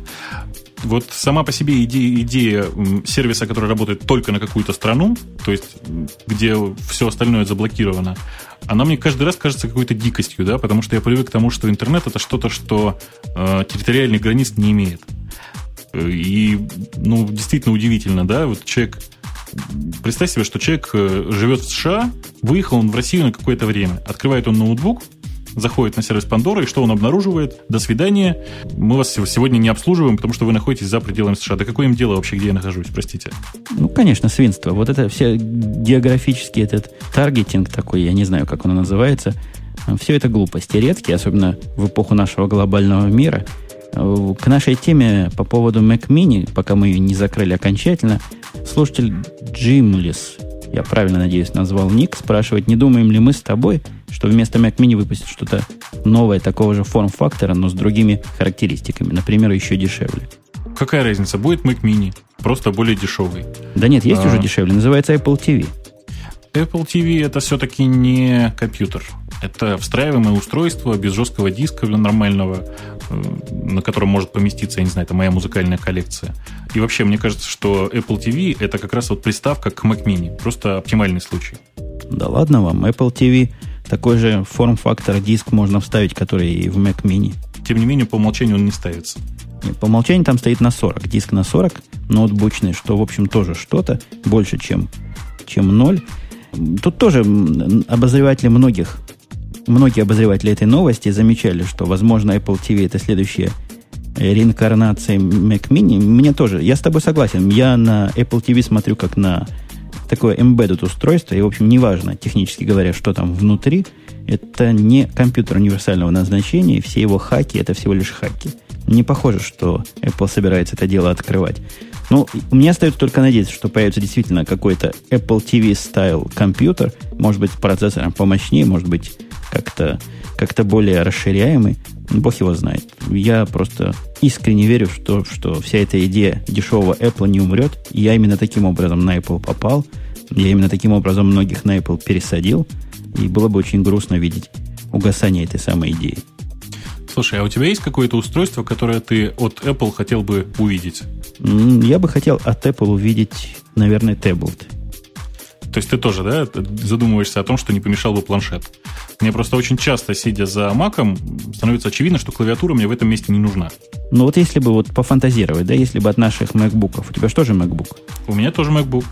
Вот сама по себе идея, идея сервиса, который работает только на какую-то страну, то есть где все остальное заблокировано, она мне каждый раз кажется какой-то дикостью, да, потому что я привык к тому, что интернет это что-то, что э, территориальных границ не имеет. И, ну, действительно удивительно, да, вот человек Представь себе, что человек э, живет в США, выехал он в Россию на какое-то время, открывает он ноутбук, заходит на сервис Пандора, и что он обнаруживает? До свидания, мы вас сегодня не обслуживаем, потому что вы находитесь за пределами США. Да какое им дело вообще, где я нахожусь, простите? Ну, конечно, свинство. Вот это все географический этот таргетинг такой, я не знаю, как он называется, все это глупости редкие, особенно в эпоху нашего глобального мира. К нашей теме по поводу Mac Mini, пока мы ее не закрыли окончательно, слушатель Джимлис я правильно, надеюсь, назвал ник, спрашивает, не думаем ли мы с тобой, что вместо Mac Mini выпустят что-то новое такого же форм-фактора, но с другими характеристиками, например, еще дешевле. Какая разница? Будет Mac Mini, просто более дешевый. Да нет, есть а... уже дешевле, называется Apple TV. Apple TV это все-таки не компьютер. Это встраиваемое устройство без жесткого диска нормального, э, на котором может поместиться, я не знаю, это моя музыкальная коллекция. И вообще, мне кажется, что Apple TV это как раз вот приставка к Mac Mini. Просто оптимальный случай. Да ладно вам, Apple TV такой же форм-фактор диск можно вставить, который и в Mac Mini. Тем не менее, по умолчанию он не ставится. По умолчанию там стоит на 40. Диск на 40, ноутбучный, что, в общем, тоже что-то, больше, чем, чем 0. Тут тоже обозреватели многих, многие обозреватели этой новости замечали, что, возможно, Apple TV это следующая реинкарнация Mac Mini. Мне тоже, я с тобой согласен. Я на Apple TV смотрю как на такое embedded устройство, и, в общем, неважно, технически говоря, что там внутри, это не компьютер универсального назначения, все его хаки – это всего лишь хаки. Не похоже, что Apple собирается это дело открывать. Ну, мне остается только надеяться, что появится действительно какой-то Apple TV Style компьютер, может быть, с процессором помощнее, может быть, как-то как более расширяемый. Бог его знает. Я просто искренне верю, что, что вся эта идея дешевого Apple не умрет. Я именно таким образом на Apple попал. Я именно таким образом многих на Apple пересадил. И было бы очень грустно видеть угасание этой самой идеи. Слушай, а у тебя есть какое-то устройство, которое ты от Apple хотел бы увидеть? Я бы хотел от Apple увидеть, наверное, таблет. То есть ты тоже, да, задумываешься о том, что не помешал бы планшет? Мне просто очень часто, сидя за маком, становится очевидно, что клавиатура мне в этом месте не нужна. Ну вот если бы вот пофантазировать, да, если бы от наших MacBook, у тебя что же MacBook? У меня тоже MacBook.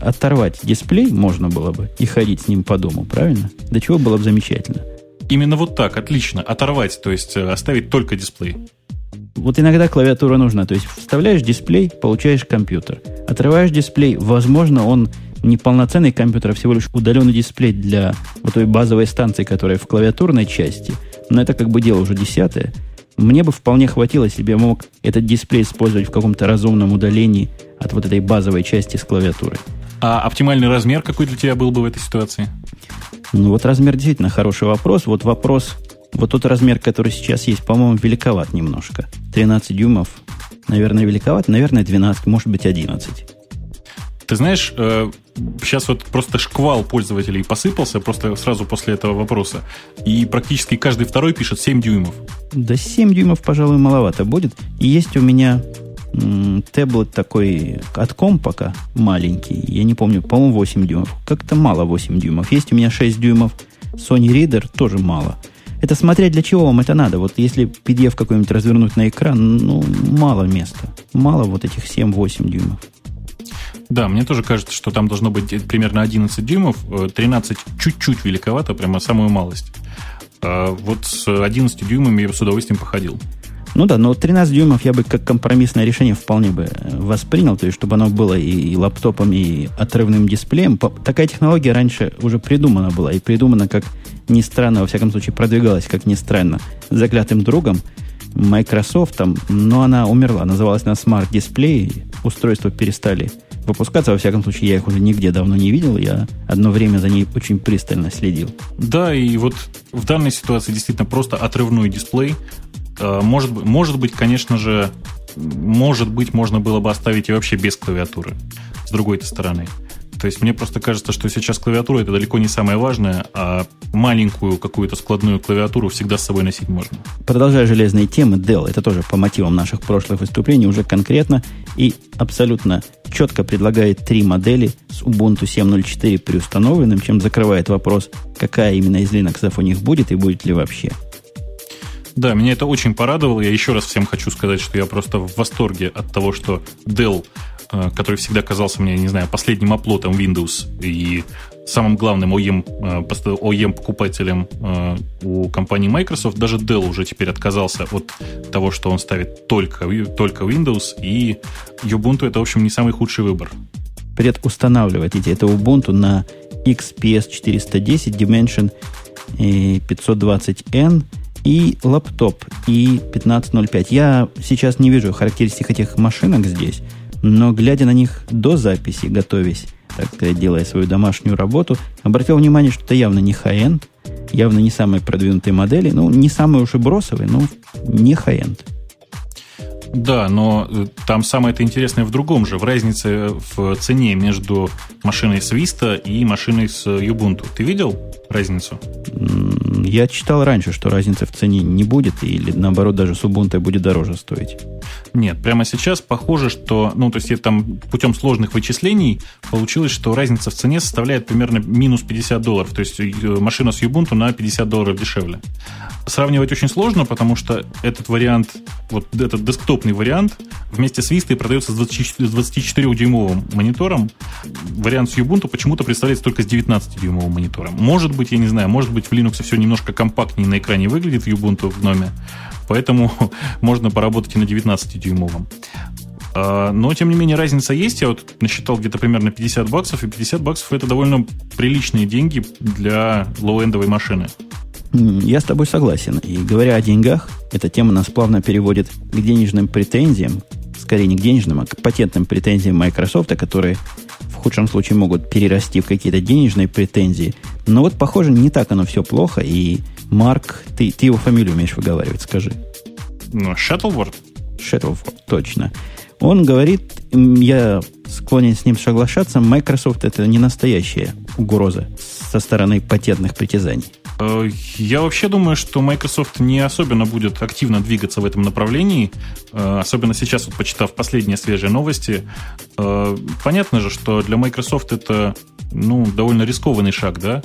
Оторвать дисплей можно было бы и ходить с ним по дому, правильно? До чего было бы замечательно. Именно вот так, отлично. Оторвать, то есть э, оставить только дисплей. Вот иногда клавиатура нужна. То есть вставляешь дисплей, получаешь компьютер. Отрываешь дисплей, возможно, он не полноценный компьютер, а всего лишь удаленный дисплей для вот той базовой станции, которая в клавиатурной части. Но это как бы дело уже десятое. Мне бы вполне хватило, если бы я мог этот дисплей использовать в каком-то разумном удалении от вот этой базовой части с клавиатуры. А оптимальный размер какой для тебя был бы в этой ситуации? Ну вот размер действительно хороший вопрос. Вот вопрос, вот тот размер, который сейчас есть, по-моему, великоват немножко. 13 дюймов, наверное, великоват, наверное, 12, может быть, 11. Ты знаешь, э, сейчас вот просто шквал пользователей посыпался просто сразу после этого вопроса. И практически каждый второй пишет 7 дюймов. Да 7 дюймов, пожалуй, маловато будет. И есть у меня таблет такой от компака маленький. Я не помню, по-моему, 8 дюймов. Как-то мало 8 дюймов. Есть у меня 6 дюймов. Sony Reader тоже мало. Это смотреть, для чего вам это надо. Вот если PDF какой-нибудь развернуть на экран, ну, мало места. Мало вот этих 7-8 дюймов. Да, мне тоже кажется, что там должно быть примерно 11 дюймов. 13 э, чуть-чуть великовато, прямо самую малость. А вот с 11 дюймами я бы с удовольствием походил. Ну да, но 13 дюймов я бы как компромиссное решение вполне бы воспринял, то есть чтобы оно было и лаптопом, и отрывным дисплеем. Такая технология раньше уже придумана была, и придумана, как ни странно, во всяком случае, продвигалась, как ни странно, заклятым другом Microsoft, но она умерла, называлась на Smart Display, устройства перестали выпускаться. Во всяком случае, я их уже нигде давно не видел. Я одно время за ней очень пристально следил. Да, и вот в данной ситуации действительно просто отрывной дисплей Э, может, может быть, конечно же, может быть, можно было бы оставить и вообще без клавиатуры, с другой стороны. То есть мне просто кажется, что сейчас клавиатура это далеко не самое важное, а маленькую какую-то складную клавиатуру всегда с собой носить можно. Продолжая железные темы, Dell, это тоже по мотивам наших прошлых выступлений, уже конкретно и абсолютно четко предлагает три модели с Ubuntu 7.04 приустановленным, чем закрывает вопрос, какая именно из Linux у них будет и будет ли вообще. Да, меня это очень порадовало. Я еще раз всем хочу сказать, что я просто в восторге от того, что Dell, который всегда казался мне, не знаю, последним оплотом Windows и самым главным OEM, OEM покупателем э, у компании Microsoft, даже Dell уже теперь отказался от того, что он ставит только, только Windows, и Ubuntu это, в общем, не самый худший выбор. Предустанавливать эти, это Ubuntu на XPS 410 Dimension 520N и лаптоп, и 1505. Я сейчас не вижу характеристик этих машинок здесь, но глядя на них до записи, готовясь, так сказать, делая свою домашнюю работу, обратил внимание, что это явно не high-end, явно не самые продвинутые модели, ну, не самые уж и бросовые, но не high-end. Да, но э, там самое-то интересное в другом же, в разнице в цене между машиной с Vista и машиной с Ubuntu. Ты видел разницу? Я читал раньше, что разницы в цене не будет, или наоборот даже с Ubuntu будет дороже стоить. Нет, прямо сейчас похоже, что, ну, то есть там путем сложных вычислений получилось, что разница в цене составляет примерно минус 50 долларов, то есть э, машина с Ubuntu на 50 долларов дешевле. Сравнивать очень сложно, потому что этот вариант, вот этот десктопный вариант, вместе с Vista продается с 24-дюймовым монитором. Вариант с Ubuntu почему-то представляется только с 19-дюймовым монитором. Может быть, я не знаю, может быть в Linux все немножко компактнее на экране выглядит в Ubuntu в Gnome, поэтому можно поработать и на 19-дюймовом. А, но, тем не менее, разница есть. Я вот насчитал где-то примерно 50 баксов, и 50 баксов это довольно приличные деньги для лоу-эндовой машины. Я с тобой согласен. И говоря о деньгах, эта тема нас плавно переводит к денежным претензиям, скорее не к денежным, а к патентным претензиям Microsoft, которые худшем случае могут перерасти в какие-то денежные претензии. Но вот, похоже, не так оно все плохо. И Марк, ты, ты его фамилию умеешь выговаривать, скажи. Ну, Шеттлворд. Шеттлворд, точно. Он говорит, я склонен с ним соглашаться, Microsoft это не настоящая угроза со стороны патентных притязаний. Э, я вообще думаю, что Microsoft не особенно будет активно двигаться в этом направлении, э, особенно сейчас, вот, почитав последние свежие новости. Э, понятно же, что для Microsoft это ну, довольно рискованный шаг, да?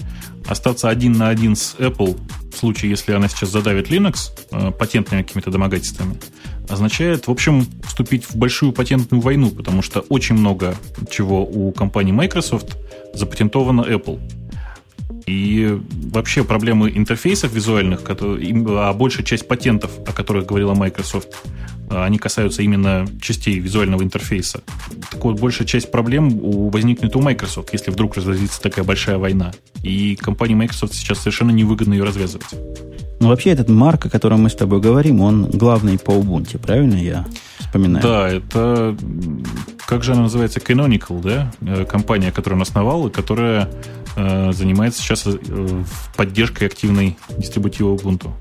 Остаться один на один с Apple в случае, если она сейчас задавит Linux патентными какими-то домогательствами, означает, в общем, вступить в большую патентную войну, потому что очень много чего у компании Microsoft запатентовано Apple. И вообще проблемы интерфейсов визуальных, а большая часть патентов, о которых говорила Microsoft, они касаются именно частей визуального интерфейса. Так вот, большая часть проблем возникнет у Microsoft, если вдруг разразится такая большая война. И компании Microsoft сейчас совершенно невыгодно ее развязывать. Ну, вообще, этот Марк, о котором мы с тобой говорим, он главный по Ubuntu, правильно я вспоминаю? Да, это... Как же она называется? Canonical, да? Э, компания, которую он основал, и которая занимается сейчас э, поддержкой активной дистрибутива Ubuntu.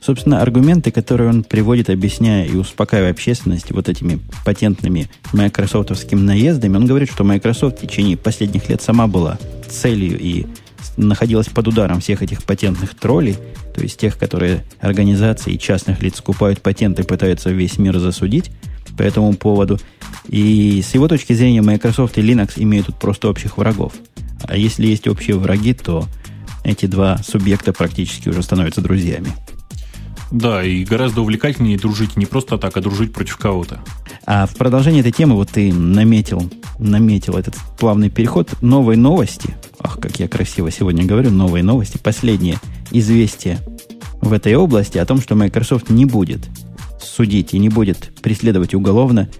Собственно, аргументы, которые он приводит, объясняя и успокаивая общественность вот этими патентными майкрософтовскими наездами, он говорит, что Microsoft в течение последних лет сама была целью и находилась под ударом всех этих патентных троллей, то есть тех, которые организации и частных лиц скупают патенты и пытаются весь мир засудить по этому поводу. И с его точки зрения Microsoft и Linux имеют тут просто общих врагов. А если есть общие враги, то эти два субъекта практически уже становятся друзьями. Да, и гораздо увлекательнее дружить не просто так, а дружить против кого-то. А в продолжении этой темы вот ты наметил, наметил этот плавный переход. Новой новости, ах, как я красиво сегодня говорю, новые новости, последнее известие в этой области о том, что Microsoft не будет судить и не будет преследовать уголовно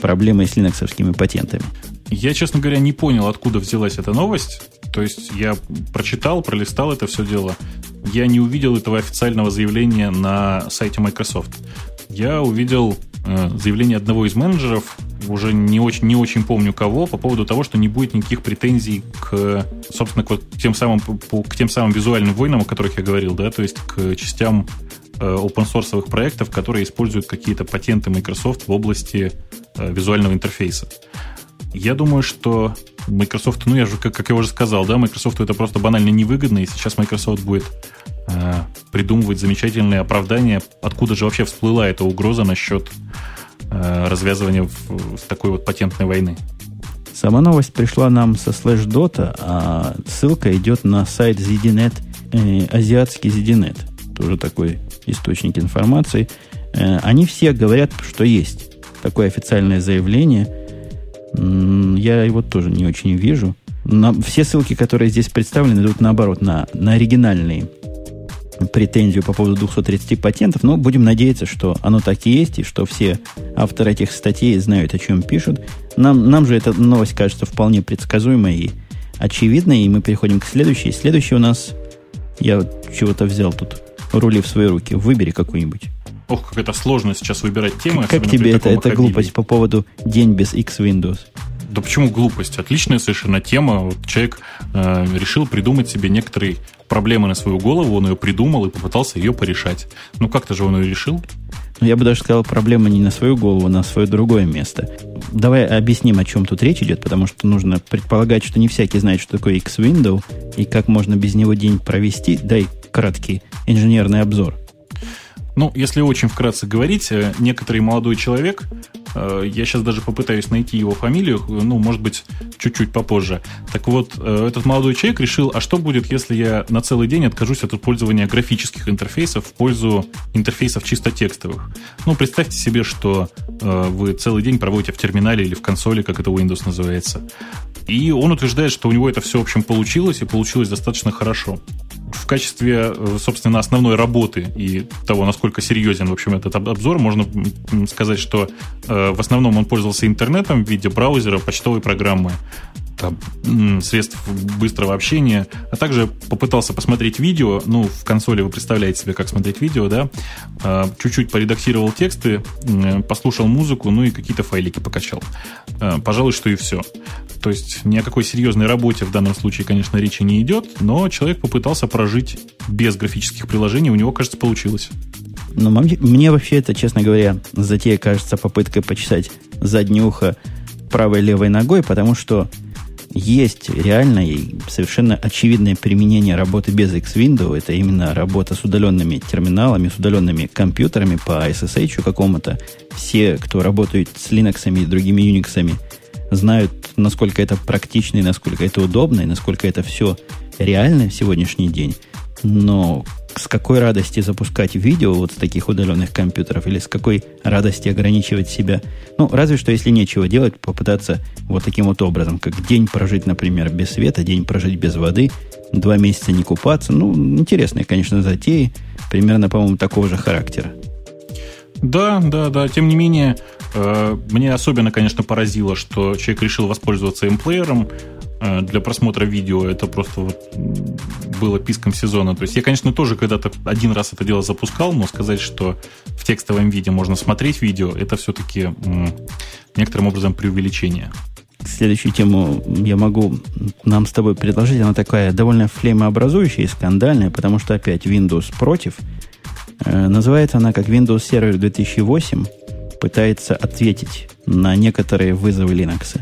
проблемы с линоксовскими патентами. Я, честно говоря, не понял, откуда взялась эта новость. То есть я прочитал, пролистал это все дело. Я не увидел этого официального заявления на сайте Microsoft. Я увидел э, заявление одного из менеджеров, уже не очень, не очень помню кого, по поводу того, что не будет никаких претензий к, собственно, к, тем самым, к тем самым визуальным войнам, о которых я говорил, да, то есть к частям э, open-source проектов, которые используют какие-то патенты Microsoft в области э, визуального интерфейса. Я думаю, что Microsoft, ну я же, как, как я уже сказал, да, Microsoft это просто банально невыгодно, и сейчас Microsoft будет э, придумывать замечательные оправдания, откуда же вообще всплыла эта угроза насчет э, развязывания в, в такой вот патентной войны. Сама новость пришла нам со Slashdot, а ссылка идет на сайт ZDNet, э, азиатский ZDNet, тоже такой источник информации. Э, они все говорят, что есть такое официальное заявление – я его тоже не очень вижу. На, все ссылки, которые здесь представлены, идут наоборот на, на оригинальные претензию по поводу 230 патентов, но будем надеяться, что оно так и есть, и что все авторы этих статей знают, о чем пишут. Нам, нам же эта новость кажется вполне предсказуемой и очевидной, и мы переходим к следующей. Следующий у нас, я чего-то взял тут рули в свои руки. Выбери какую-нибудь. Ох, как это сложно сейчас выбирать темы. Как, тебе это, это глупость по поводу день без X Windows? Да почему глупость? Отличная совершенно тема. Вот человек э, решил придумать себе некоторые проблемы на свою голову, он ее придумал и попытался ее порешать. Ну как-то же он ее решил. Ну, я бы даже сказал, проблема не на свою голову, а на свое другое место. Давай объясним, о чем тут речь идет, потому что нужно предполагать, что не всякий знает, что такое X-Window и как можно без него день провести. Дай краткий инженерный обзор. Ну, если очень вкратце говорить, э, некоторый молодой человек, э, я сейчас даже попытаюсь найти его фамилию, ну, может быть, чуть-чуть попозже. Так вот, э, этот молодой человек решил, а что будет, если я на целый день откажусь от использования графических интерфейсов в пользу интерфейсов чисто текстовых? Ну, представьте себе, что вы целый день проводите в терминале или в консоли, как это Windows называется. И он утверждает, что у него это все, в общем, получилось, и получилось достаточно хорошо. В качестве, собственно, основной работы и того, насколько серьезен, в общем, этот обзор, можно сказать, что э, в основном он пользовался интернетом в виде браузера, почтовой программы, там, средств быстрого общения, а также попытался посмотреть видео. Ну, в консоли вы представляете себе, как смотреть видео, да? А, чуть-чуть поредактировал тексты, послушал музыку, ну и какие-то файлики покачал. Пожалуй, что и все. То есть ни о какой серьезной работе в данном случае, конечно, речи не идет, но человек попытался прожить без графических приложений, у него, кажется, получилось. Ну, мне вообще это, честно говоря, затея кажется попыткой почесать заднее ухо правой левой ногой, потому что есть реальное и совершенно очевидное применение работы без X-Window. Это именно работа с удаленными терминалами, с удаленными компьютерами по SSH какому-то. Все, кто работает с Linux и другими Unix, знают, насколько это практично и насколько это удобно, и насколько это все реально в сегодняшний день. Но с какой радости запускать видео вот с таких удаленных компьютеров или с какой радости ограничивать себя. Ну, разве что если нечего делать, попытаться вот таким вот образом, как день прожить, например, без света, день прожить без воды, два месяца не купаться. Ну, интересные, конечно, затеи, примерно, по-моему, такого же характера. Да, да, да. Тем не менее, э, мне особенно, конечно, поразило, что человек решил воспользоваться эмплеером, Э, для просмотра видео это просто вот было писком сезона. То есть я, конечно, тоже когда-то один раз это дело запускал, но сказать, что в текстовом виде можно смотреть видео, это все-таки некоторым образом преувеличение. Следующую тему я могу нам с тобой предложить. Она такая довольно флеймообразующая и скандальная, потому что опять Windows против. Э, называется она как Windows Server 2008. Пытается ответить на некоторые вызовы Linux.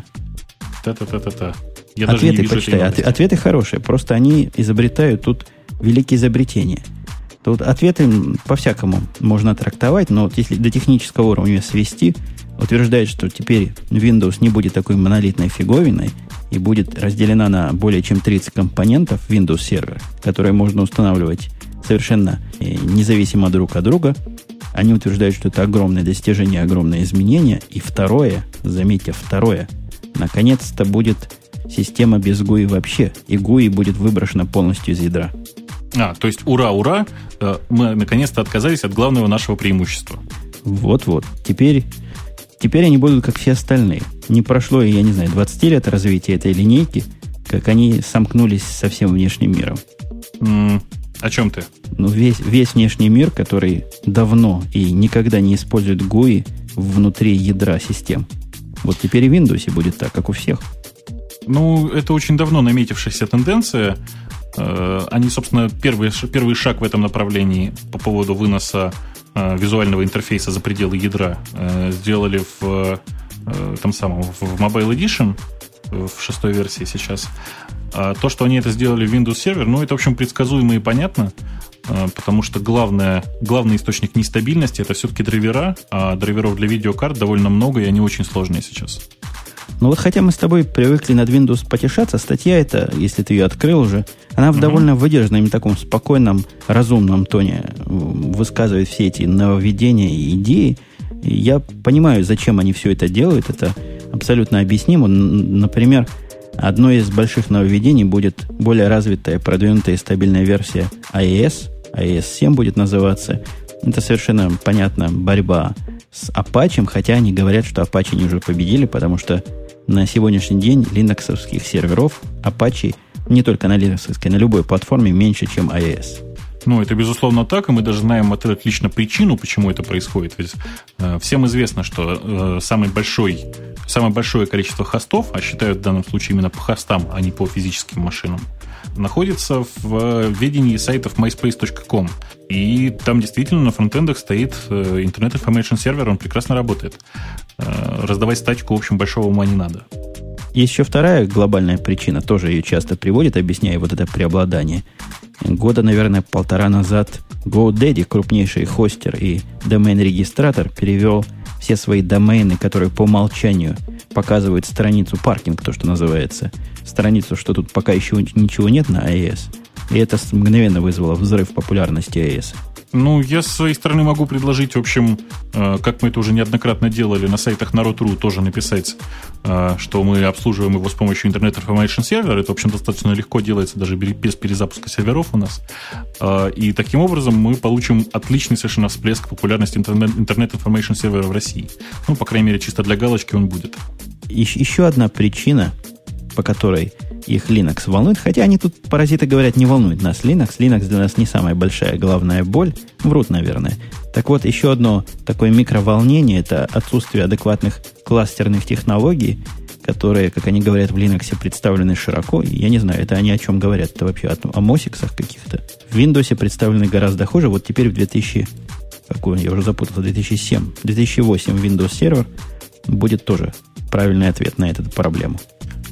Та-та-та-та-та. Я ответы почитай. От, ответы хорошие. Просто они изобретают тут великие изобретения. Тут ответы по-всякому можно трактовать, но вот если до технического уровня свести, утверждает, что теперь Windows не будет такой монолитной фиговиной и будет разделена на более чем 30 компонентов Windows сервер, которые можно устанавливать совершенно э, независимо друг от друга. Они утверждают, что это огромное достижение, огромное изменение. И второе, заметьте, второе, наконец-то будет система без GUI вообще, и GUI будет выброшена полностью из ядра. А, то есть ура, ура, э, мы наконец-то отказались от главного нашего преимущества. Вот-вот. Теперь, теперь они будут как все остальные. Не прошло, я не знаю, 20 лет развития этой линейки, как они сомкнулись со всем внешним миром. Mm, о чем ты? Ну, весь, весь внешний мир, который давно и никогда не использует GUI внутри ядра систем. Вот теперь и в Windows будет так, как у всех. Ну, это очень давно наметившаяся тенденция. Э, они, собственно, первый, первый шаг в этом направлении по поводу выноса э, визуального интерфейса за пределы ядра э, сделали в там самом в Mobile Edition в шестой версии сейчас. А то, что они это сделали в Windows Server, ну, это, в общем, предсказуемо и понятно, потому что главное, главный источник нестабильности это все-таки драйвера, а драйверов для видеокарт довольно много, и они очень сложные сейчас. Ну вот хотя мы с тобой привыкли над Windows потешаться, статья эта, если ты ее открыл уже, она в довольно выдержанном, таком спокойном, разумном тоне высказывает все эти нововведения и идеи. И я понимаю, зачем они все это делают. Это абсолютно объяснимо. Например, одно из больших нововведений будет более развитая, продвинутая и стабильная версия iOS. iOS 7 будет называться. Это совершенно понятно борьба с Apache, хотя они говорят, что Apache они уже победили, потому что на сегодняшний день линоксовских серверов Apache не только на линоксовской, на любой платформе меньше, чем iOS. Ну, это безусловно так, и мы даже знаем это отлично причину, почему это происходит. Ведь э, всем известно, что э, самый большой, самое большое количество хостов, а считают в данном случае именно по хостам, а не по физическим машинам, находится в ведении сайтов myspace.com. И там действительно на фронтендах стоит э, Internet Information Server, он прекрасно работает. Э, раздавать статику, в общем, большого ума не надо. Есть еще вторая глобальная причина, тоже ее часто приводит, объясняя вот это преобладание. Года, наверное, полтора назад GoDaddy, крупнейший хостер и домен-регистратор, перевел все свои домены, которые по умолчанию показывают страницу паркинг, то, что называется, страницу, что тут пока еще ничего нет на iOS, И это мгновенно вызвало взрыв популярности iOS. Ну, я с своей стороны могу предложить, в общем, э, как мы это уже неоднократно делали, на сайтах Народ.ру тоже написать, э, что мы обслуживаем его с помощью Internet Information Server. Это, в общем, достаточно легко делается даже без перезапуска серверов у нас. Э, и таким образом мы получим отличный совершенно всплеск популярности Internet Information Server в России. Ну, по крайней мере, чисто для галочки он будет. Еще одна причина, по которой их Linux волнует, хотя они тут, паразиты говорят, не волнует нас Linux. Linux для нас не самая большая главная боль. Врут, наверное. Так вот, еще одно такое микроволнение – это отсутствие адекватных кластерных технологий, которые, как они говорят, в Linux представлены широко. Я не знаю, это они о чем говорят. Это вообще о, о мосиксах каких-то. В Windows представлены гораздо хуже. Вот теперь в 2000... Какой, я уже запутался, 2007. 2008 Windows Server будет тоже правильный ответ на эту проблему.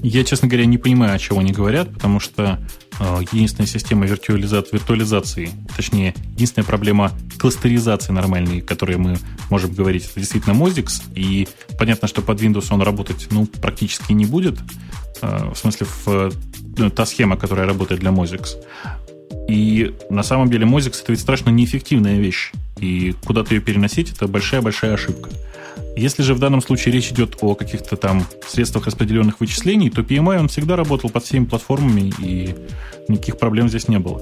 Я, честно говоря, не понимаю, о чем они говорят, потому что э, единственная система виртуализации, точнее, единственная проблема кластеризации нормальной, которой мы можем говорить, это действительно Mozix, и понятно, что под Windows он работать ну, практически не будет, э, в смысле, в, э, та схема, которая работает для Mozix. И на самом деле Mozix это ведь страшно неэффективная вещь, и куда-то ее переносить это большая-большая ошибка. Если же в данном случае речь идет о каких-то там средствах распределенных вычислений, то PMI он всегда работал под всеми платформами, и никаких проблем здесь не было.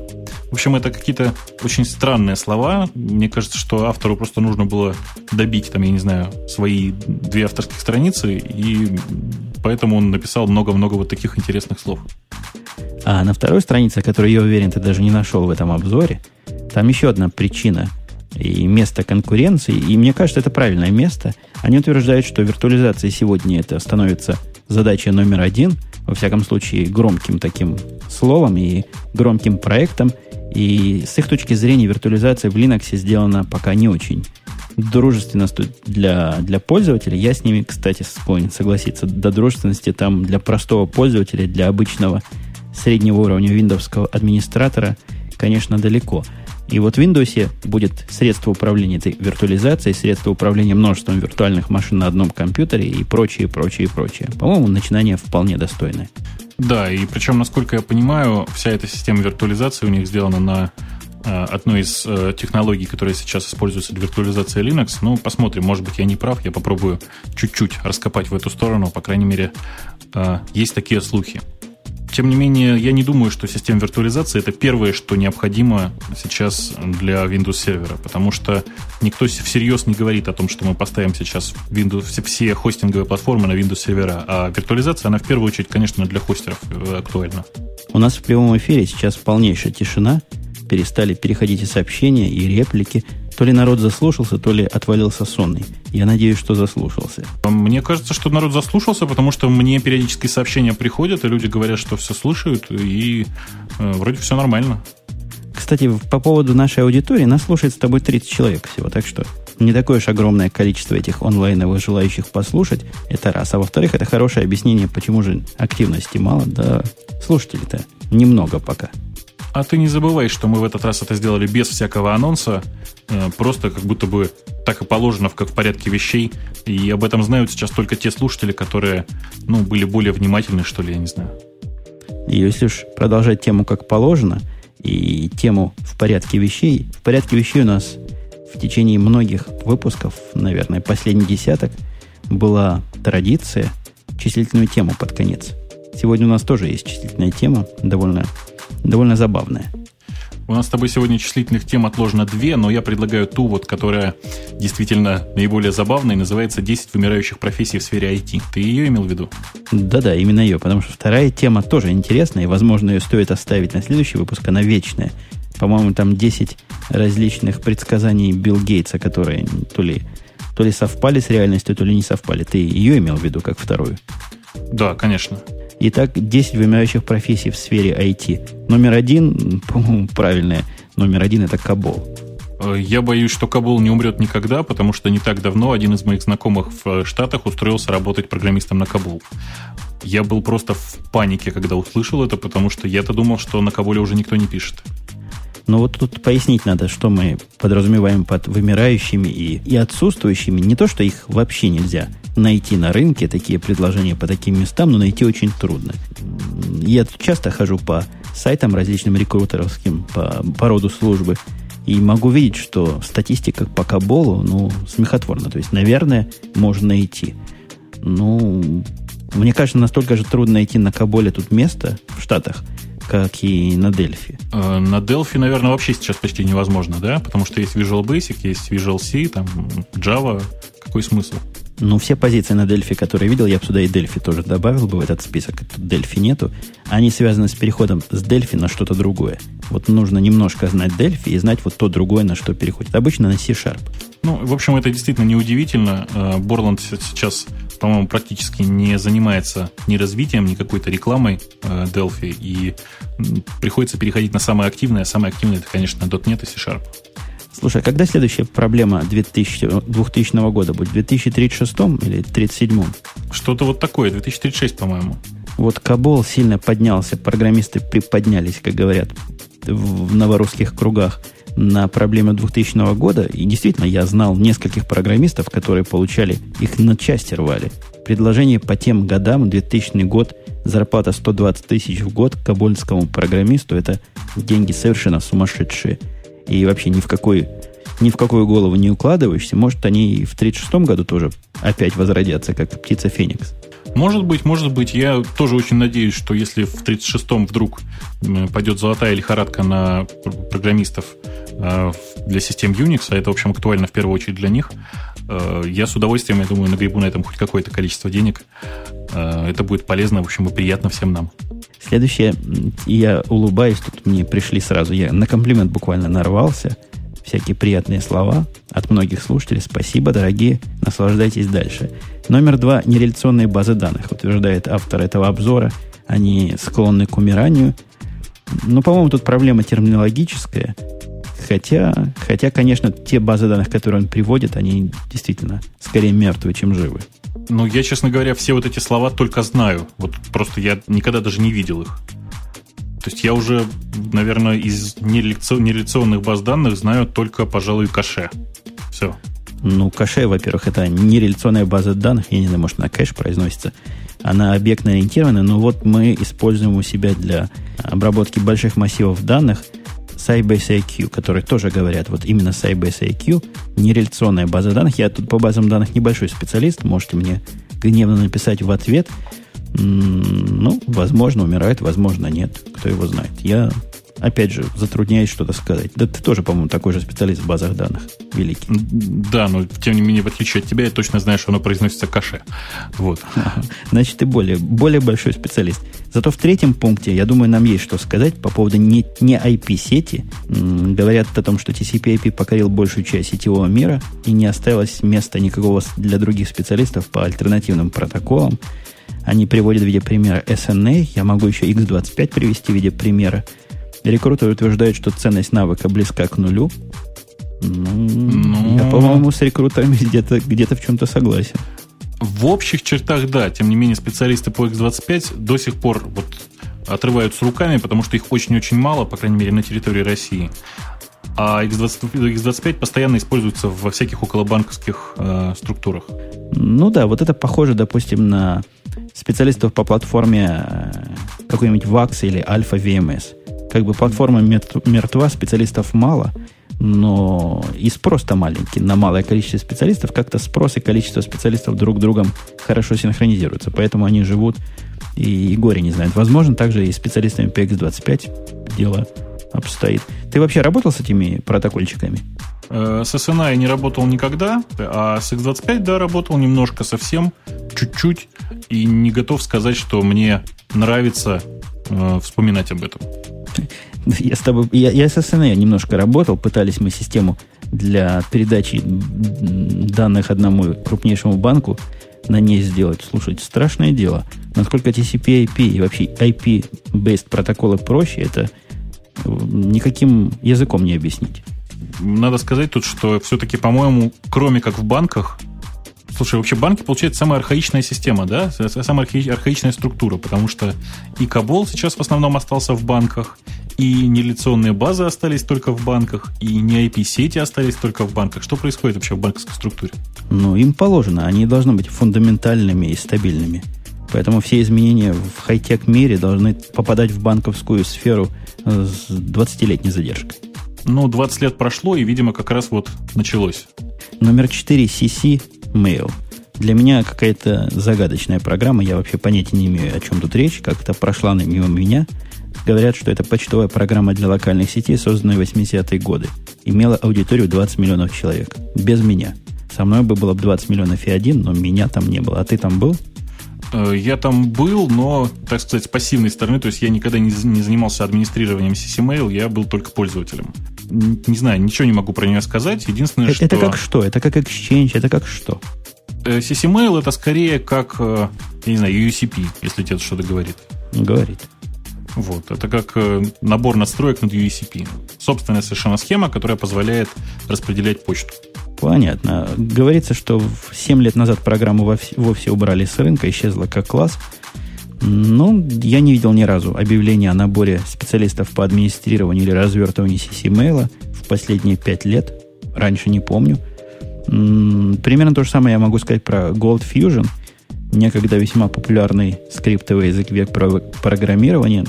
В общем, это какие-то очень странные слова. Мне кажется, что автору просто нужно было добить, там, я не знаю, свои две авторских страницы, и поэтому он написал много-много вот таких интересных слов. А на второй странице, которую, я уверен, ты даже не нашел в этом обзоре, там еще одна причина – и место конкуренции, и мне кажется, это правильное место. Они утверждают, что виртуализация сегодня это становится задачей номер один, во всяком случае, громким таким словом и громким проектом. И с их точки зрения виртуализация в Linux сделана пока не очень дружественно для, для пользователя. Я с ними, кстати, склонен согласиться. До дружественности там для простого пользователя, для обычного среднего уровня виндовского администратора, конечно, далеко. И вот в Windows будет средство управления этой виртуализацией, средство управления множеством виртуальных машин на одном компьютере и прочее, прочее, прочее. По-моему, начинание вполне достойное. Да, и причем, насколько я понимаю, вся эта система виртуализации у них сделана на э, одной из э, технологий, которая сейчас используется для виртуализации Linux. Ну, посмотрим, может быть, я не прав, я попробую чуть-чуть раскопать в эту сторону. По крайней мере, э, есть такие слухи. Тем не менее, я не думаю, что система виртуализации это первое, что необходимо сейчас для Windows сервера, потому что никто всерьез не говорит о том, что мы поставим сейчас Windows, все хостинговые платформы на Windows сервера, а виртуализация, она в первую очередь, конечно, для хостеров э, актуальна. У нас в прямом эфире сейчас полнейшая тишина, перестали переходить и сообщения, и реплики. То ли народ заслушался, то ли отвалился сонный. Я надеюсь, что заслушался. Мне кажется, что народ заслушался, потому что мне периодически сообщения приходят, и люди говорят, что все слушают, и э, вроде все нормально. Кстати, по поводу нашей аудитории, нас слушает с тобой 30 человек всего, так что не такое уж огромное количество этих онлайновых желающих послушать. Это раз. А во-вторых, это хорошее объяснение, почему же активности мало. Да, слушателей-то немного пока. А ты не забывай, что мы в этот раз это сделали без всякого анонса, э, просто как будто бы так и положено, как в порядке вещей. И об этом знают сейчас только те слушатели, которые, ну, были более внимательны, что ли, я не знаю. Если уж продолжать тему как положено, и тему в порядке вещей, в порядке вещей у нас в течение многих выпусков, наверное, последний десяток, была традиция числительную тему под конец. Сегодня у нас тоже есть числительная тема, довольно довольно забавная. У нас с тобой сегодня числительных тем отложено две, но я предлагаю ту, вот, которая действительно наиболее забавная и называется «10 вымирающих профессий в сфере IT». Ты ее имел в виду? Да-да, именно ее, потому что вторая тема тоже интересная, и, возможно, ее стоит оставить на следующий выпуск, она вечная. По-моему, там 10 различных предсказаний Билл Гейтса, которые то ли, то ли совпали с реальностью, то ли не совпали. Ты ее имел в виду как вторую? Да, конечно. Итак, 10 вымирающих профессий в сфере IT. Номер один, по-моему, правильное, номер один это Кабол. Э, я боюсь, что Кабул не умрет никогда, потому что не так давно один из моих знакомых в Штатах устроился работать программистом на Кабул. Я был просто в панике, когда услышал это, потому что я-то думал, что на Кабуле уже никто не пишет. Но вот тут пояснить надо, что мы подразумеваем под вымирающими и, и отсутствующими. Не то, что их вообще нельзя найти на рынке, такие предложения по таким местам, но найти очень трудно. Я часто хожу по сайтам различным рекрутеровским по, по роду службы. И могу видеть, что статистика по Каболу, ну, смехотворна. То есть, наверное, можно найти. Ну, мне кажется, настолько же трудно найти на Каболе тут место в Штатах, как и на Дельфи. Э, на Delphi, наверное, вообще сейчас почти невозможно, да? Потому что есть Visual Basic, есть Visual C, там Java. Какой смысл? Ну, все позиции на Дельфи, которые я видел, я бы сюда и Дельфи тоже добавил бы в этот список. Тут Дельфи нету. Они связаны с переходом с Дельфи на что-то другое. Вот нужно немножко знать Дельфи и знать вот то другое, на что переходит. Обычно на C-Sharp. Ну, в общем, это действительно неудивительно. Борланд э, сейчас, по-моему, практически не занимается ни развитием, ни какой-то рекламой э, Delphi, и приходится переходить на самое активное. Самое активное это, конечно, .NET и C-Sharp. Слушай, а когда следующая проблема 2000, 2000 года будет? В 2036 или 2037? Что-то вот такое, 2036, по-моему. Вот Кабол сильно поднялся, программисты приподнялись, как говорят в новорусских кругах, на проблемы 2000 года. И действительно, я знал нескольких программистов, которые получали, их на части рвали. Предложение по тем годам, 2000 год, зарплата 120 тысяч в год кабольскому программисту, это деньги совершенно сумасшедшие – и вообще ни в какой ни в какую голову не укладываешься, может, они и в 36-м году тоже опять возродятся, как птица Феникс. Может быть, может быть. Я тоже очень надеюсь, что если в 36-м вдруг пойдет золотая лихорадка на программистов э, для систем Unix, а это, в общем, актуально в первую очередь для них, э, я с удовольствием, я думаю, нагребу на этом хоть какое-то количество денег. Э, это будет полезно, в общем, и приятно всем нам. Следующее, я улыбаюсь, тут мне пришли сразу, я на комплимент буквально нарвался, всякие приятные слова от многих слушателей. Спасибо, дорогие, наслаждайтесь дальше. Номер два, нереляционные базы данных, утверждает автор этого обзора. Они склонны к умиранию. Но, ну, по-моему, тут проблема терминологическая. Хотя, хотя, конечно, те базы данных, которые он приводит, они действительно скорее мертвы, чем живы. Ну, я, честно говоря, все вот эти слова только знаю. Вот просто я никогда даже не видел их. То есть я уже, наверное, из нереляционных баз данных знаю только, пожалуй, каше. Все. Ну, каше, во-первых, это нереляционная база данных. Я не знаю, может, на кэш произносится. Она объектно ориентирована, но вот мы используем у себя для обработки больших массивов данных – Sybase IQ, которые тоже говорят, вот именно Sybase IQ, нереляционная база данных. Я тут по базам данных небольшой специалист, можете мне гневно написать в ответ. Ну, возможно, умирает, возможно, нет. Кто его знает. Я опять же, затрудняюсь что-то сказать. Да ты тоже, по-моему, такой же специалист в базах данных. Великий. Да, но тем не менее, в отличие от тебя, я точно знаю, что оно произносится каше. Вот. Значит, ты более, более большой специалист. Зато в третьем пункте, я думаю, нам есть что сказать по поводу не, не IP-сети. Говорят о том, что TCP-IP покорил большую часть сетевого мира и не осталось места никакого для других специалистов по альтернативным протоколам. Они приводят в виде примера SNA. Я могу еще X25 привести в виде примера. Рекрутеры утверждают, что ценность навыка близка к нулю. Ну, ну... я, по-моему, с рекрутерами где-то где в чем-то согласен. В общих чертах, да. Тем не менее, специалисты по X25 до сих пор вот отрываются руками, потому что их очень-очень мало, по крайней мере, на территории России. А X20, X25 постоянно используется во всяких околобанковских э, структурах. Ну да, вот это похоже, допустим, на специалистов по платформе э, какой-нибудь VAX или Alpha VMS как бы платформа мертва, специалистов мало, но и спрос-то маленький. На малое количество специалистов как-то спрос и количество специалистов друг другом хорошо синхронизируются. Поэтому они живут и, и горе не знают. Возможно, также и специалистами PX25 дело обстоит. Ты вообще работал с этими протокольчиками? Э, с SNA я не работал никогда, а с X25, да, работал немножко совсем, чуть-чуть, и не готов сказать, что мне нравится э, вспоминать об этом. Я с тобой, я, я с SNA немножко работал, пытались мы систему для передачи данных одному крупнейшему банку на ней сделать. Слушайте, страшное дело. Насколько TCP-IP и вообще IP-based протоколы проще, это никаким языком не объяснить. Надо сказать тут, что все-таки, по-моему, кроме как в банках, Слушай, вообще банки, получается, самая архаичная система, да? Самая архаичная структура, потому что и Кабол сейчас в основном остался в банках, и нереляционные базы остались только в банках, и не IP-сети остались только в банках. Что происходит вообще в банковской структуре? Ну, им положено. Они должны быть фундаментальными и стабильными. Поэтому все изменения в хай-тек мире должны попадать в банковскую сферу с 20-летней задержкой. Ну, 20 лет прошло, и, видимо, как раз вот началось. Номер 4 CC Mail. Для меня какая-то загадочная программа. Я вообще понятия не имею, о чем тут речь. Как-то прошла мимо меня. Говорят, что это почтовая программа для локальных сетей, созданная в 80-е годы. Имела аудиторию 20 миллионов человек. Без меня. Со мной бы было бы 20 миллионов и один, но меня там не было. А ты там был? Э, я там был, но, так сказать, с пассивной стороны, то есть я никогда не, не занимался администрированием CCMail, я был только пользователем. Не знаю, ничего не могу про нее сказать. Единственное, это, что... Это как что? Это как Exchange? Это как что? CCMail это скорее как, э, я не знаю, UCP, если тебе это что-то говорит. Говорит. Вот, это как э, набор настроек над UCP. Собственная совершенно схема, которая позволяет распределять почту. Понятно. Говорится, что 7 лет назад программу вовсе убрали с рынка, исчезла как класс. Ну, я не видел ни разу объявления о наборе специалистов по администрированию или развертыванию CC-мейла в последние 5 лет. Раньше не помню. Примерно то же самое я могу сказать про Gold Fusion, некогда весьма популярный скриптовый язык век программирования.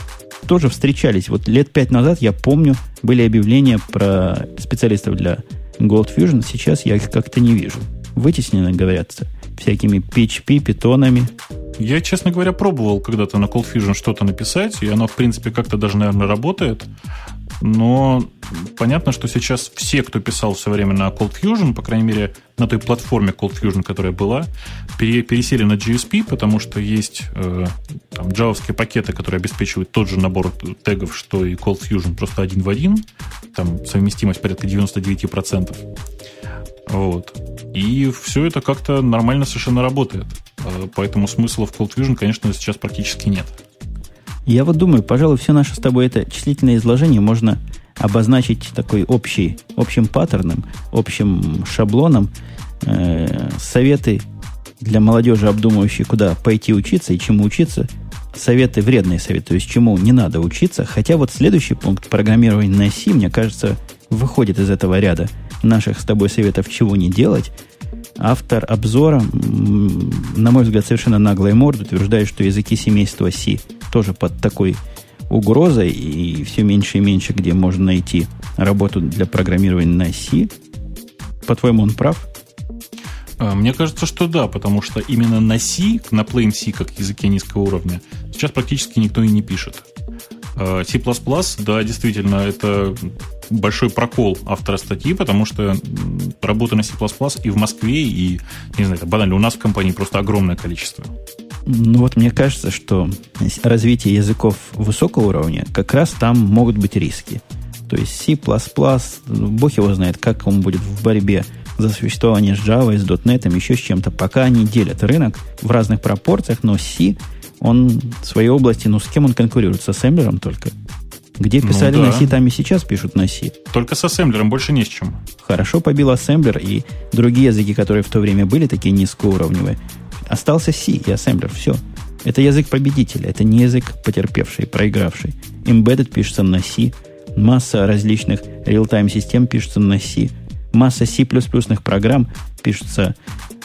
Тоже встречались. Вот лет пять назад, я помню, были объявления про специалистов для Gold Fusion, сейчас я их как-то не вижу. Вытеснены, говорят, всякими PHP, питонами. Я, честно говоря, пробовал когда-то на Cold Fusion что-то написать, и оно, в принципе, как-то даже, наверное, работает. Но понятно, что сейчас все, кто писал все время на Cold Fusion, по крайней мере, на той платформе Cold Fusion, которая была, пересели на GSP, потому что есть э, там, джавовские пакеты, которые обеспечивают тот же набор тегов, что и Cold Fusion, просто один в один. Там совместимость порядка 99%. Вот. И все это как-то нормально совершенно работает. Э, поэтому смысла в Cold Fusion, конечно, сейчас практически нет. Я вот думаю, пожалуй, все наше с тобой это числительное изложение можно обозначить такой общий, общим паттерном, общим шаблоном. Э, советы для молодежи, обдумывающей, куда пойти учиться и чему учиться. Советы, вредные советы, то есть чему не надо учиться. Хотя вот следующий пункт программирования на C, мне кажется, выходит из этого ряда наших с тобой советов, чего не делать. Автор обзора, на мой взгляд, совершенно наглая морда, утверждает, что языки семейства C тоже под такой угрозой, и все меньше и меньше, где можно найти работу для программирования на C. По-твоему, он прав? А, мне кажется, что да, потому что именно на C, на Plain C, как языке низкого уровня, сейчас практически никто и не пишет. А, C++, да, действительно, это большой прокол автора статьи, потому что работы на C++ и в Москве, и, не знаю, банально, у нас в компании просто огромное количество. Ну вот мне кажется, что развитие языков высокого уровня, как раз там могут быть риски. То есть C++, бог его знает, как он будет в борьбе за существование с Java, с .NET, еще с чем-то. Пока они делят рынок в разных пропорциях, но C, он в своей области, ну с кем он конкурирует? С ассемблером только? Где ну писали ну, да. на C, там и сейчас пишут на C. Только с ассемблером, больше не с чем. Хорошо побил ассемблер, и другие языки, которые в то время были такие низкоуровневые, Остался C и ассемблер. Все. Это язык победителя. Это не язык потерпевший, проигравший. Embedded пишется на C. Масса различных real-time систем пишется на C. Масса C++ программ пишется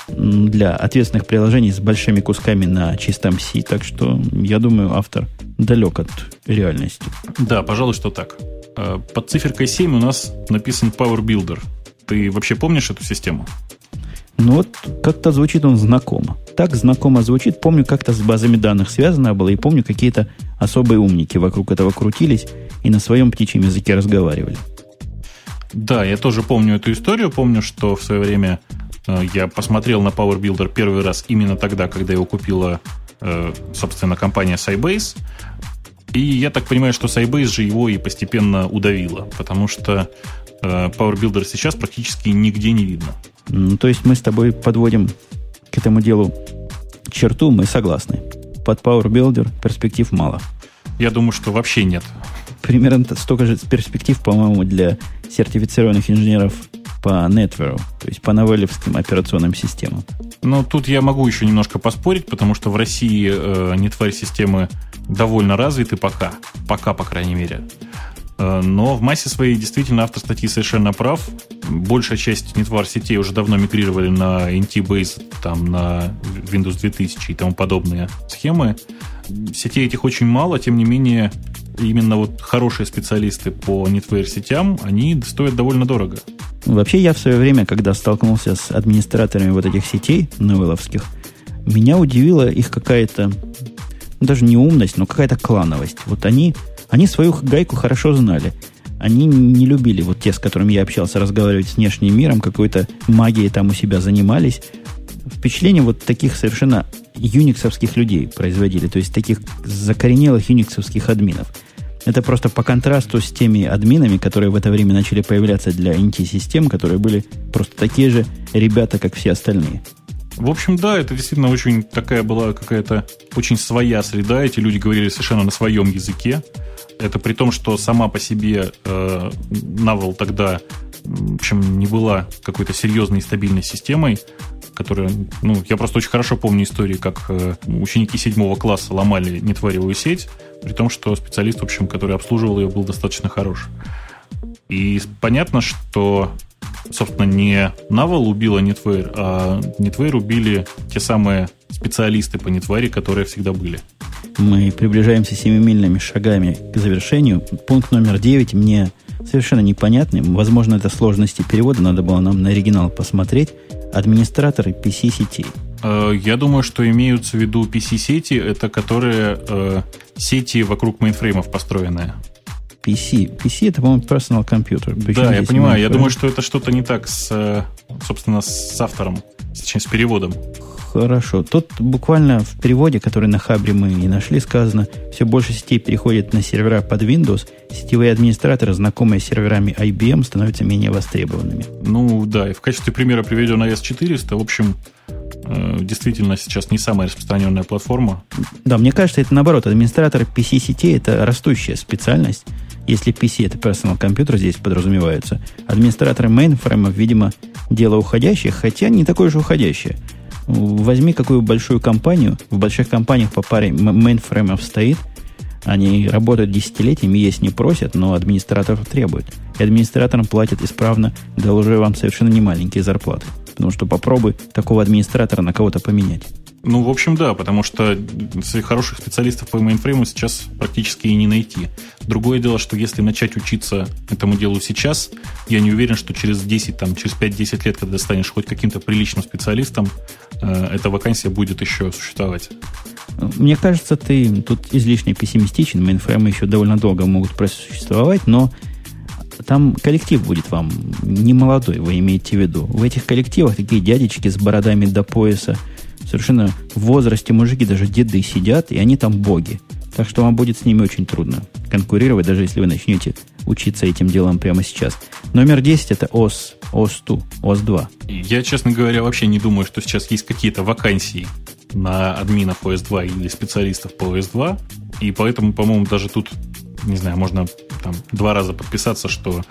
для ответственных приложений с большими кусками на чистом C. Так что, я думаю, автор далек от реальности. Да, пожалуй, что так. Э, под циферкой 7 у нас написан Power Builder. Ты вообще помнишь эту систему? Ну вот как-то звучит он знакомо. Так знакомо звучит. Помню, как-то с базами данных связано было, и помню, какие-то особые умники вокруг этого крутились и на своем птичьем языке разговаривали. Да, я тоже помню эту историю. Помню, что в свое время я посмотрел на Power Builder первый раз именно тогда, когда его купила, э, собственно, компания Sybase. И я так понимаю, что Sybase же его и постепенно удавила, потому что э, Power Builder сейчас практически нигде не видно. Ну, то есть мы с тобой подводим к этому делу черту, мы согласны. Под Power Builder перспектив мало. Я думаю, что вообще нет. Примерно столько же перспектив, по-моему, для сертифицированных инженеров по Netware, то есть по новелевским операционным системам. Ну, тут я могу еще немножко поспорить, потому что в России э, Netware системы довольно развиты пока. Пока, по крайней мере. Э, но в массе своей действительно автор статьи совершенно прав. Большая часть нетвар сетей уже давно мигрировали на NT-Base, там, на Windows 2000 и тому подобные схемы. Сетей этих очень мало, тем не менее, именно вот хорошие специалисты по netware сетям, они стоят довольно дорого. Вообще, я в свое время, когда столкнулся с администраторами вот этих сетей новеловских, меня удивила их какая-то, даже не умность, но какая-то клановость. Вот они, они свою гайку хорошо знали. Они не любили, вот те, с которыми я общался, разговаривать с внешним миром, какой-то магией там у себя занимались. Впечатление вот таких совершенно юниксовских людей производили, то есть таких закоренелых юниксовских админов. Это просто по контрасту с теми админами, которые в это время начали появляться для NT-систем, которые были просто такие же ребята, как все остальные. В общем, да, это действительно очень такая была какая-то очень своя среда. Эти люди говорили совершенно на своем языке. Это при том, что сама по себе э, Navel тогда, в общем, не была какой-то серьезной и стабильной системой, которая, ну, я просто очень хорошо помню истории, как э, ученики седьмого класса ломали нетворевую сеть, при том, что специалист, в общем, который обслуживал ее, был достаточно хорош. И понятно, что собственно, не Naval убила Netware, а Netware убили те самые специалисты по Netware, которые всегда были. Мы приближаемся семимильными шагами к завершению. Пункт номер девять мне совершенно непонятный. Возможно, это сложности перевода, надо было нам на оригинал посмотреть. Администраторы PC-сетей. Э, я думаю, что имеются в виду PC-сети, это которые э, сети вокруг мейнфреймов построенные. PC. PC это, по-моему, personal computer. Причем да, я понимаю. Я думаю, что это что-то не так с, собственно, с автором, с переводом. Хорошо. Тут буквально в переводе, который на Хабре мы и нашли, сказано, все больше сетей переходят на сервера под Windows, сетевые администраторы, знакомые с серверами IBM, становятся менее востребованными. Ну да, и в качестве примера приведен AS400. В общем, э, действительно сейчас не самая распространенная платформа. Да, мне кажется, это наоборот. Администратор PC-сетей – это растущая специальность. Если PC это personal компьютер здесь подразумевается, администраторы мейнфреймов, видимо, дело уходящее, хотя не такое же уходящее. Возьми какую большую компанию, в больших компаниях по паре мейнфреймов стоит, они работают десятилетиями, есть не просят, но администраторов требуют. И администраторам платят исправно, уже вам совершенно не маленькие зарплаты. Потому что попробуй такого администратора на кого-то поменять. Ну, в общем, да, потому что хороших специалистов по мейнфрейму сейчас практически и не найти. Другое дело, что если начать учиться этому делу сейчас, я не уверен, что через 10, там, через 5-10 лет, когда станешь хоть каким-то приличным специалистом, э, эта вакансия будет еще существовать. Мне кажется, ты тут излишне пессимистичен. Мейнфреймы еще довольно долго могут просуществовать, но там коллектив будет вам не молодой, вы имеете в виду. В этих коллективах такие дядечки с бородами до пояса, совершенно в возрасте мужики, даже деды сидят, и они там боги. Так что вам будет с ними очень трудно конкурировать, даже если вы начнете учиться этим делом прямо сейчас. Номер 10 это ОС, ОС-2, ОС-2. Я, честно говоря, вообще не думаю, что сейчас есть какие-то вакансии на админов ОС-2 или специалистов по ОС-2. И поэтому, по-моему, даже тут, не знаю, можно там два раза подписаться, что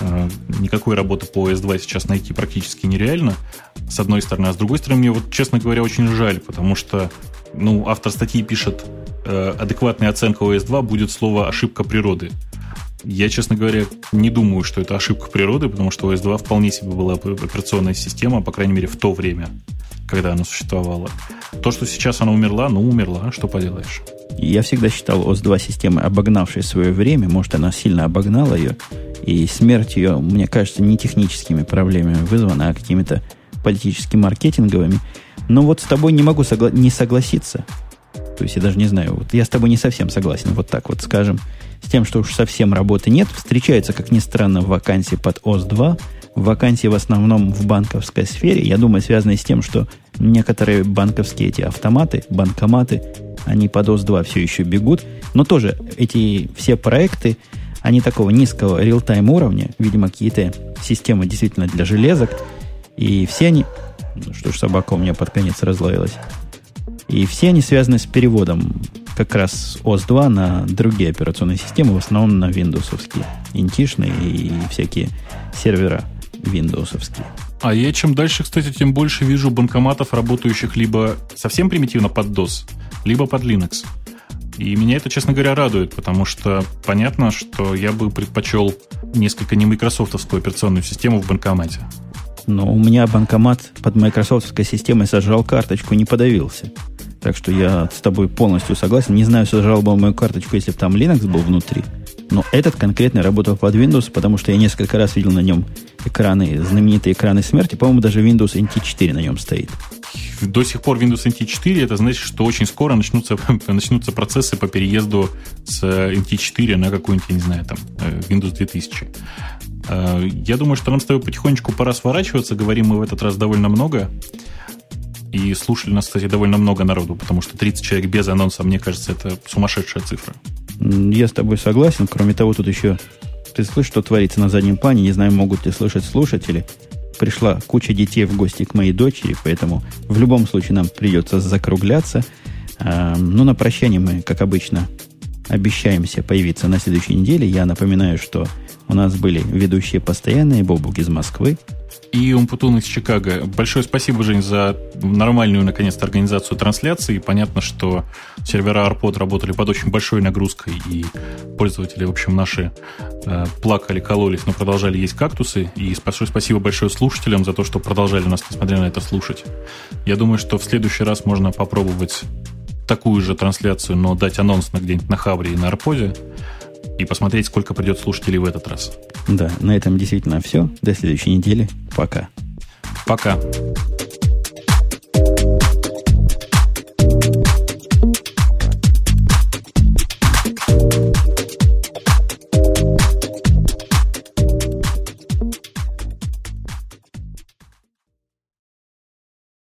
э, никакой работы по OS2 сейчас найти практически нереально, с одной стороны. А с другой стороны, мне вот, честно говоря, очень жаль, потому что ну, автор статьи пишет, э, адекватная оценка OS2 будет слово «ошибка природы». Я, честно говоря, не думаю, что это ошибка природы, потому что OS2 вполне себе была операционная система, по крайней мере, в то время, когда она существовала. То, что сейчас она умерла, ну, умерла, что поделаешь. Я всегда считал ОС-2 системой, обогнавшей свое время. Может, она сильно обогнала ее. И смерть ее, мне кажется, не техническими проблемами вызвана, а какими-то политически-маркетинговыми. Но вот с тобой не могу согла- не согласиться. То есть я даже не знаю, вот я с тобой не совсем согласен, вот так вот скажем, с тем, что уж совсем работы нет. Встречается, как ни странно, вакансии под ОС-2, вакансии в основном в банковской сфере. Я думаю, связанные с тем, что некоторые банковские эти автоматы, банкоматы они по DOS-2 все еще бегут. Но тоже эти все проекты, они такого низкого реал-тайм уровня, видимо, какие-то системы действительно для железок. И все они... Что ж, собака у меня под конец разлоилась. И все они связаны с переводом как раз OS 2 на другие операционные системы, в основном на Windows, интишные и всякие сервера Windows. А я чем дальше, кстати, тем больше вижу банкоматов, работающих либо совсем примитивно под DOS, либо под Linux. И меня это, честно говоря, радует, потому что понятно, что я бы предпочел несколько не майкрософтовскую операционную систему в банкомате. Но у меня банкомат под майкрософтовской системой сожрал карточку, не подавился. Так что я с тобой полностью согласен. Не знаю, сожрал бы мою карточку, если бы там Linux был внутри. Но этот конкретно работал под Windows, потому что я несколько раз видел на нем экраны, знаменитые экраны смерти. По-моему, даже Windows NT 4 на нем стоит. До сих пор Windows NT 4, это значит, что очень скоро начнутся, начнутся процессы по переезду с NT 4 на какую-нибудь, я не знаю, там, э, Windows 2000. Э, я думаю, что нам с тобой потихонечку пора сворачиваться. Говорим мы в этот раз довольно много. И слушали нас, кстати, довольно много народу, потому что 30 человек без анонса, мне кажется, это сумасшедшая цифра. Я с тобой согласен. Кроме того, тут еще ты слышишь, что творится на заднем плане. Не знаю, могут ли слышать слушатели. Пришла куча детей в гости к моей дочери, поэтому в любом случае нам придется закругляться. А, ну, на прощание мы, как обычно, обещаемся появиться на следующей неделе. Я напоминаю, что у нас были ведущие постоянные Бобук из Москвы, и Умпутун из Чикаго. Большое спасибо, Жень, за нормальную, наконец-то, организацию трансляции. Понятно, что сервера Arpod работали под очень большой нагрузкой, и пользователи, в общем, наши э, плакали, кололись, но продолжали есть кактусы. И большое спасибо большое слушателям за то, что продолжали нас, несмотря на это, слушать. Я думаю, что в следующий раз можно попробовать такую же трансляцию, но дать анонс на где-нибудь на Хабре и на Арподе и посмотреть, сколько придет слушателей в этот раз. Да, на этом действительно все. До следующей недели. Пока. Пока.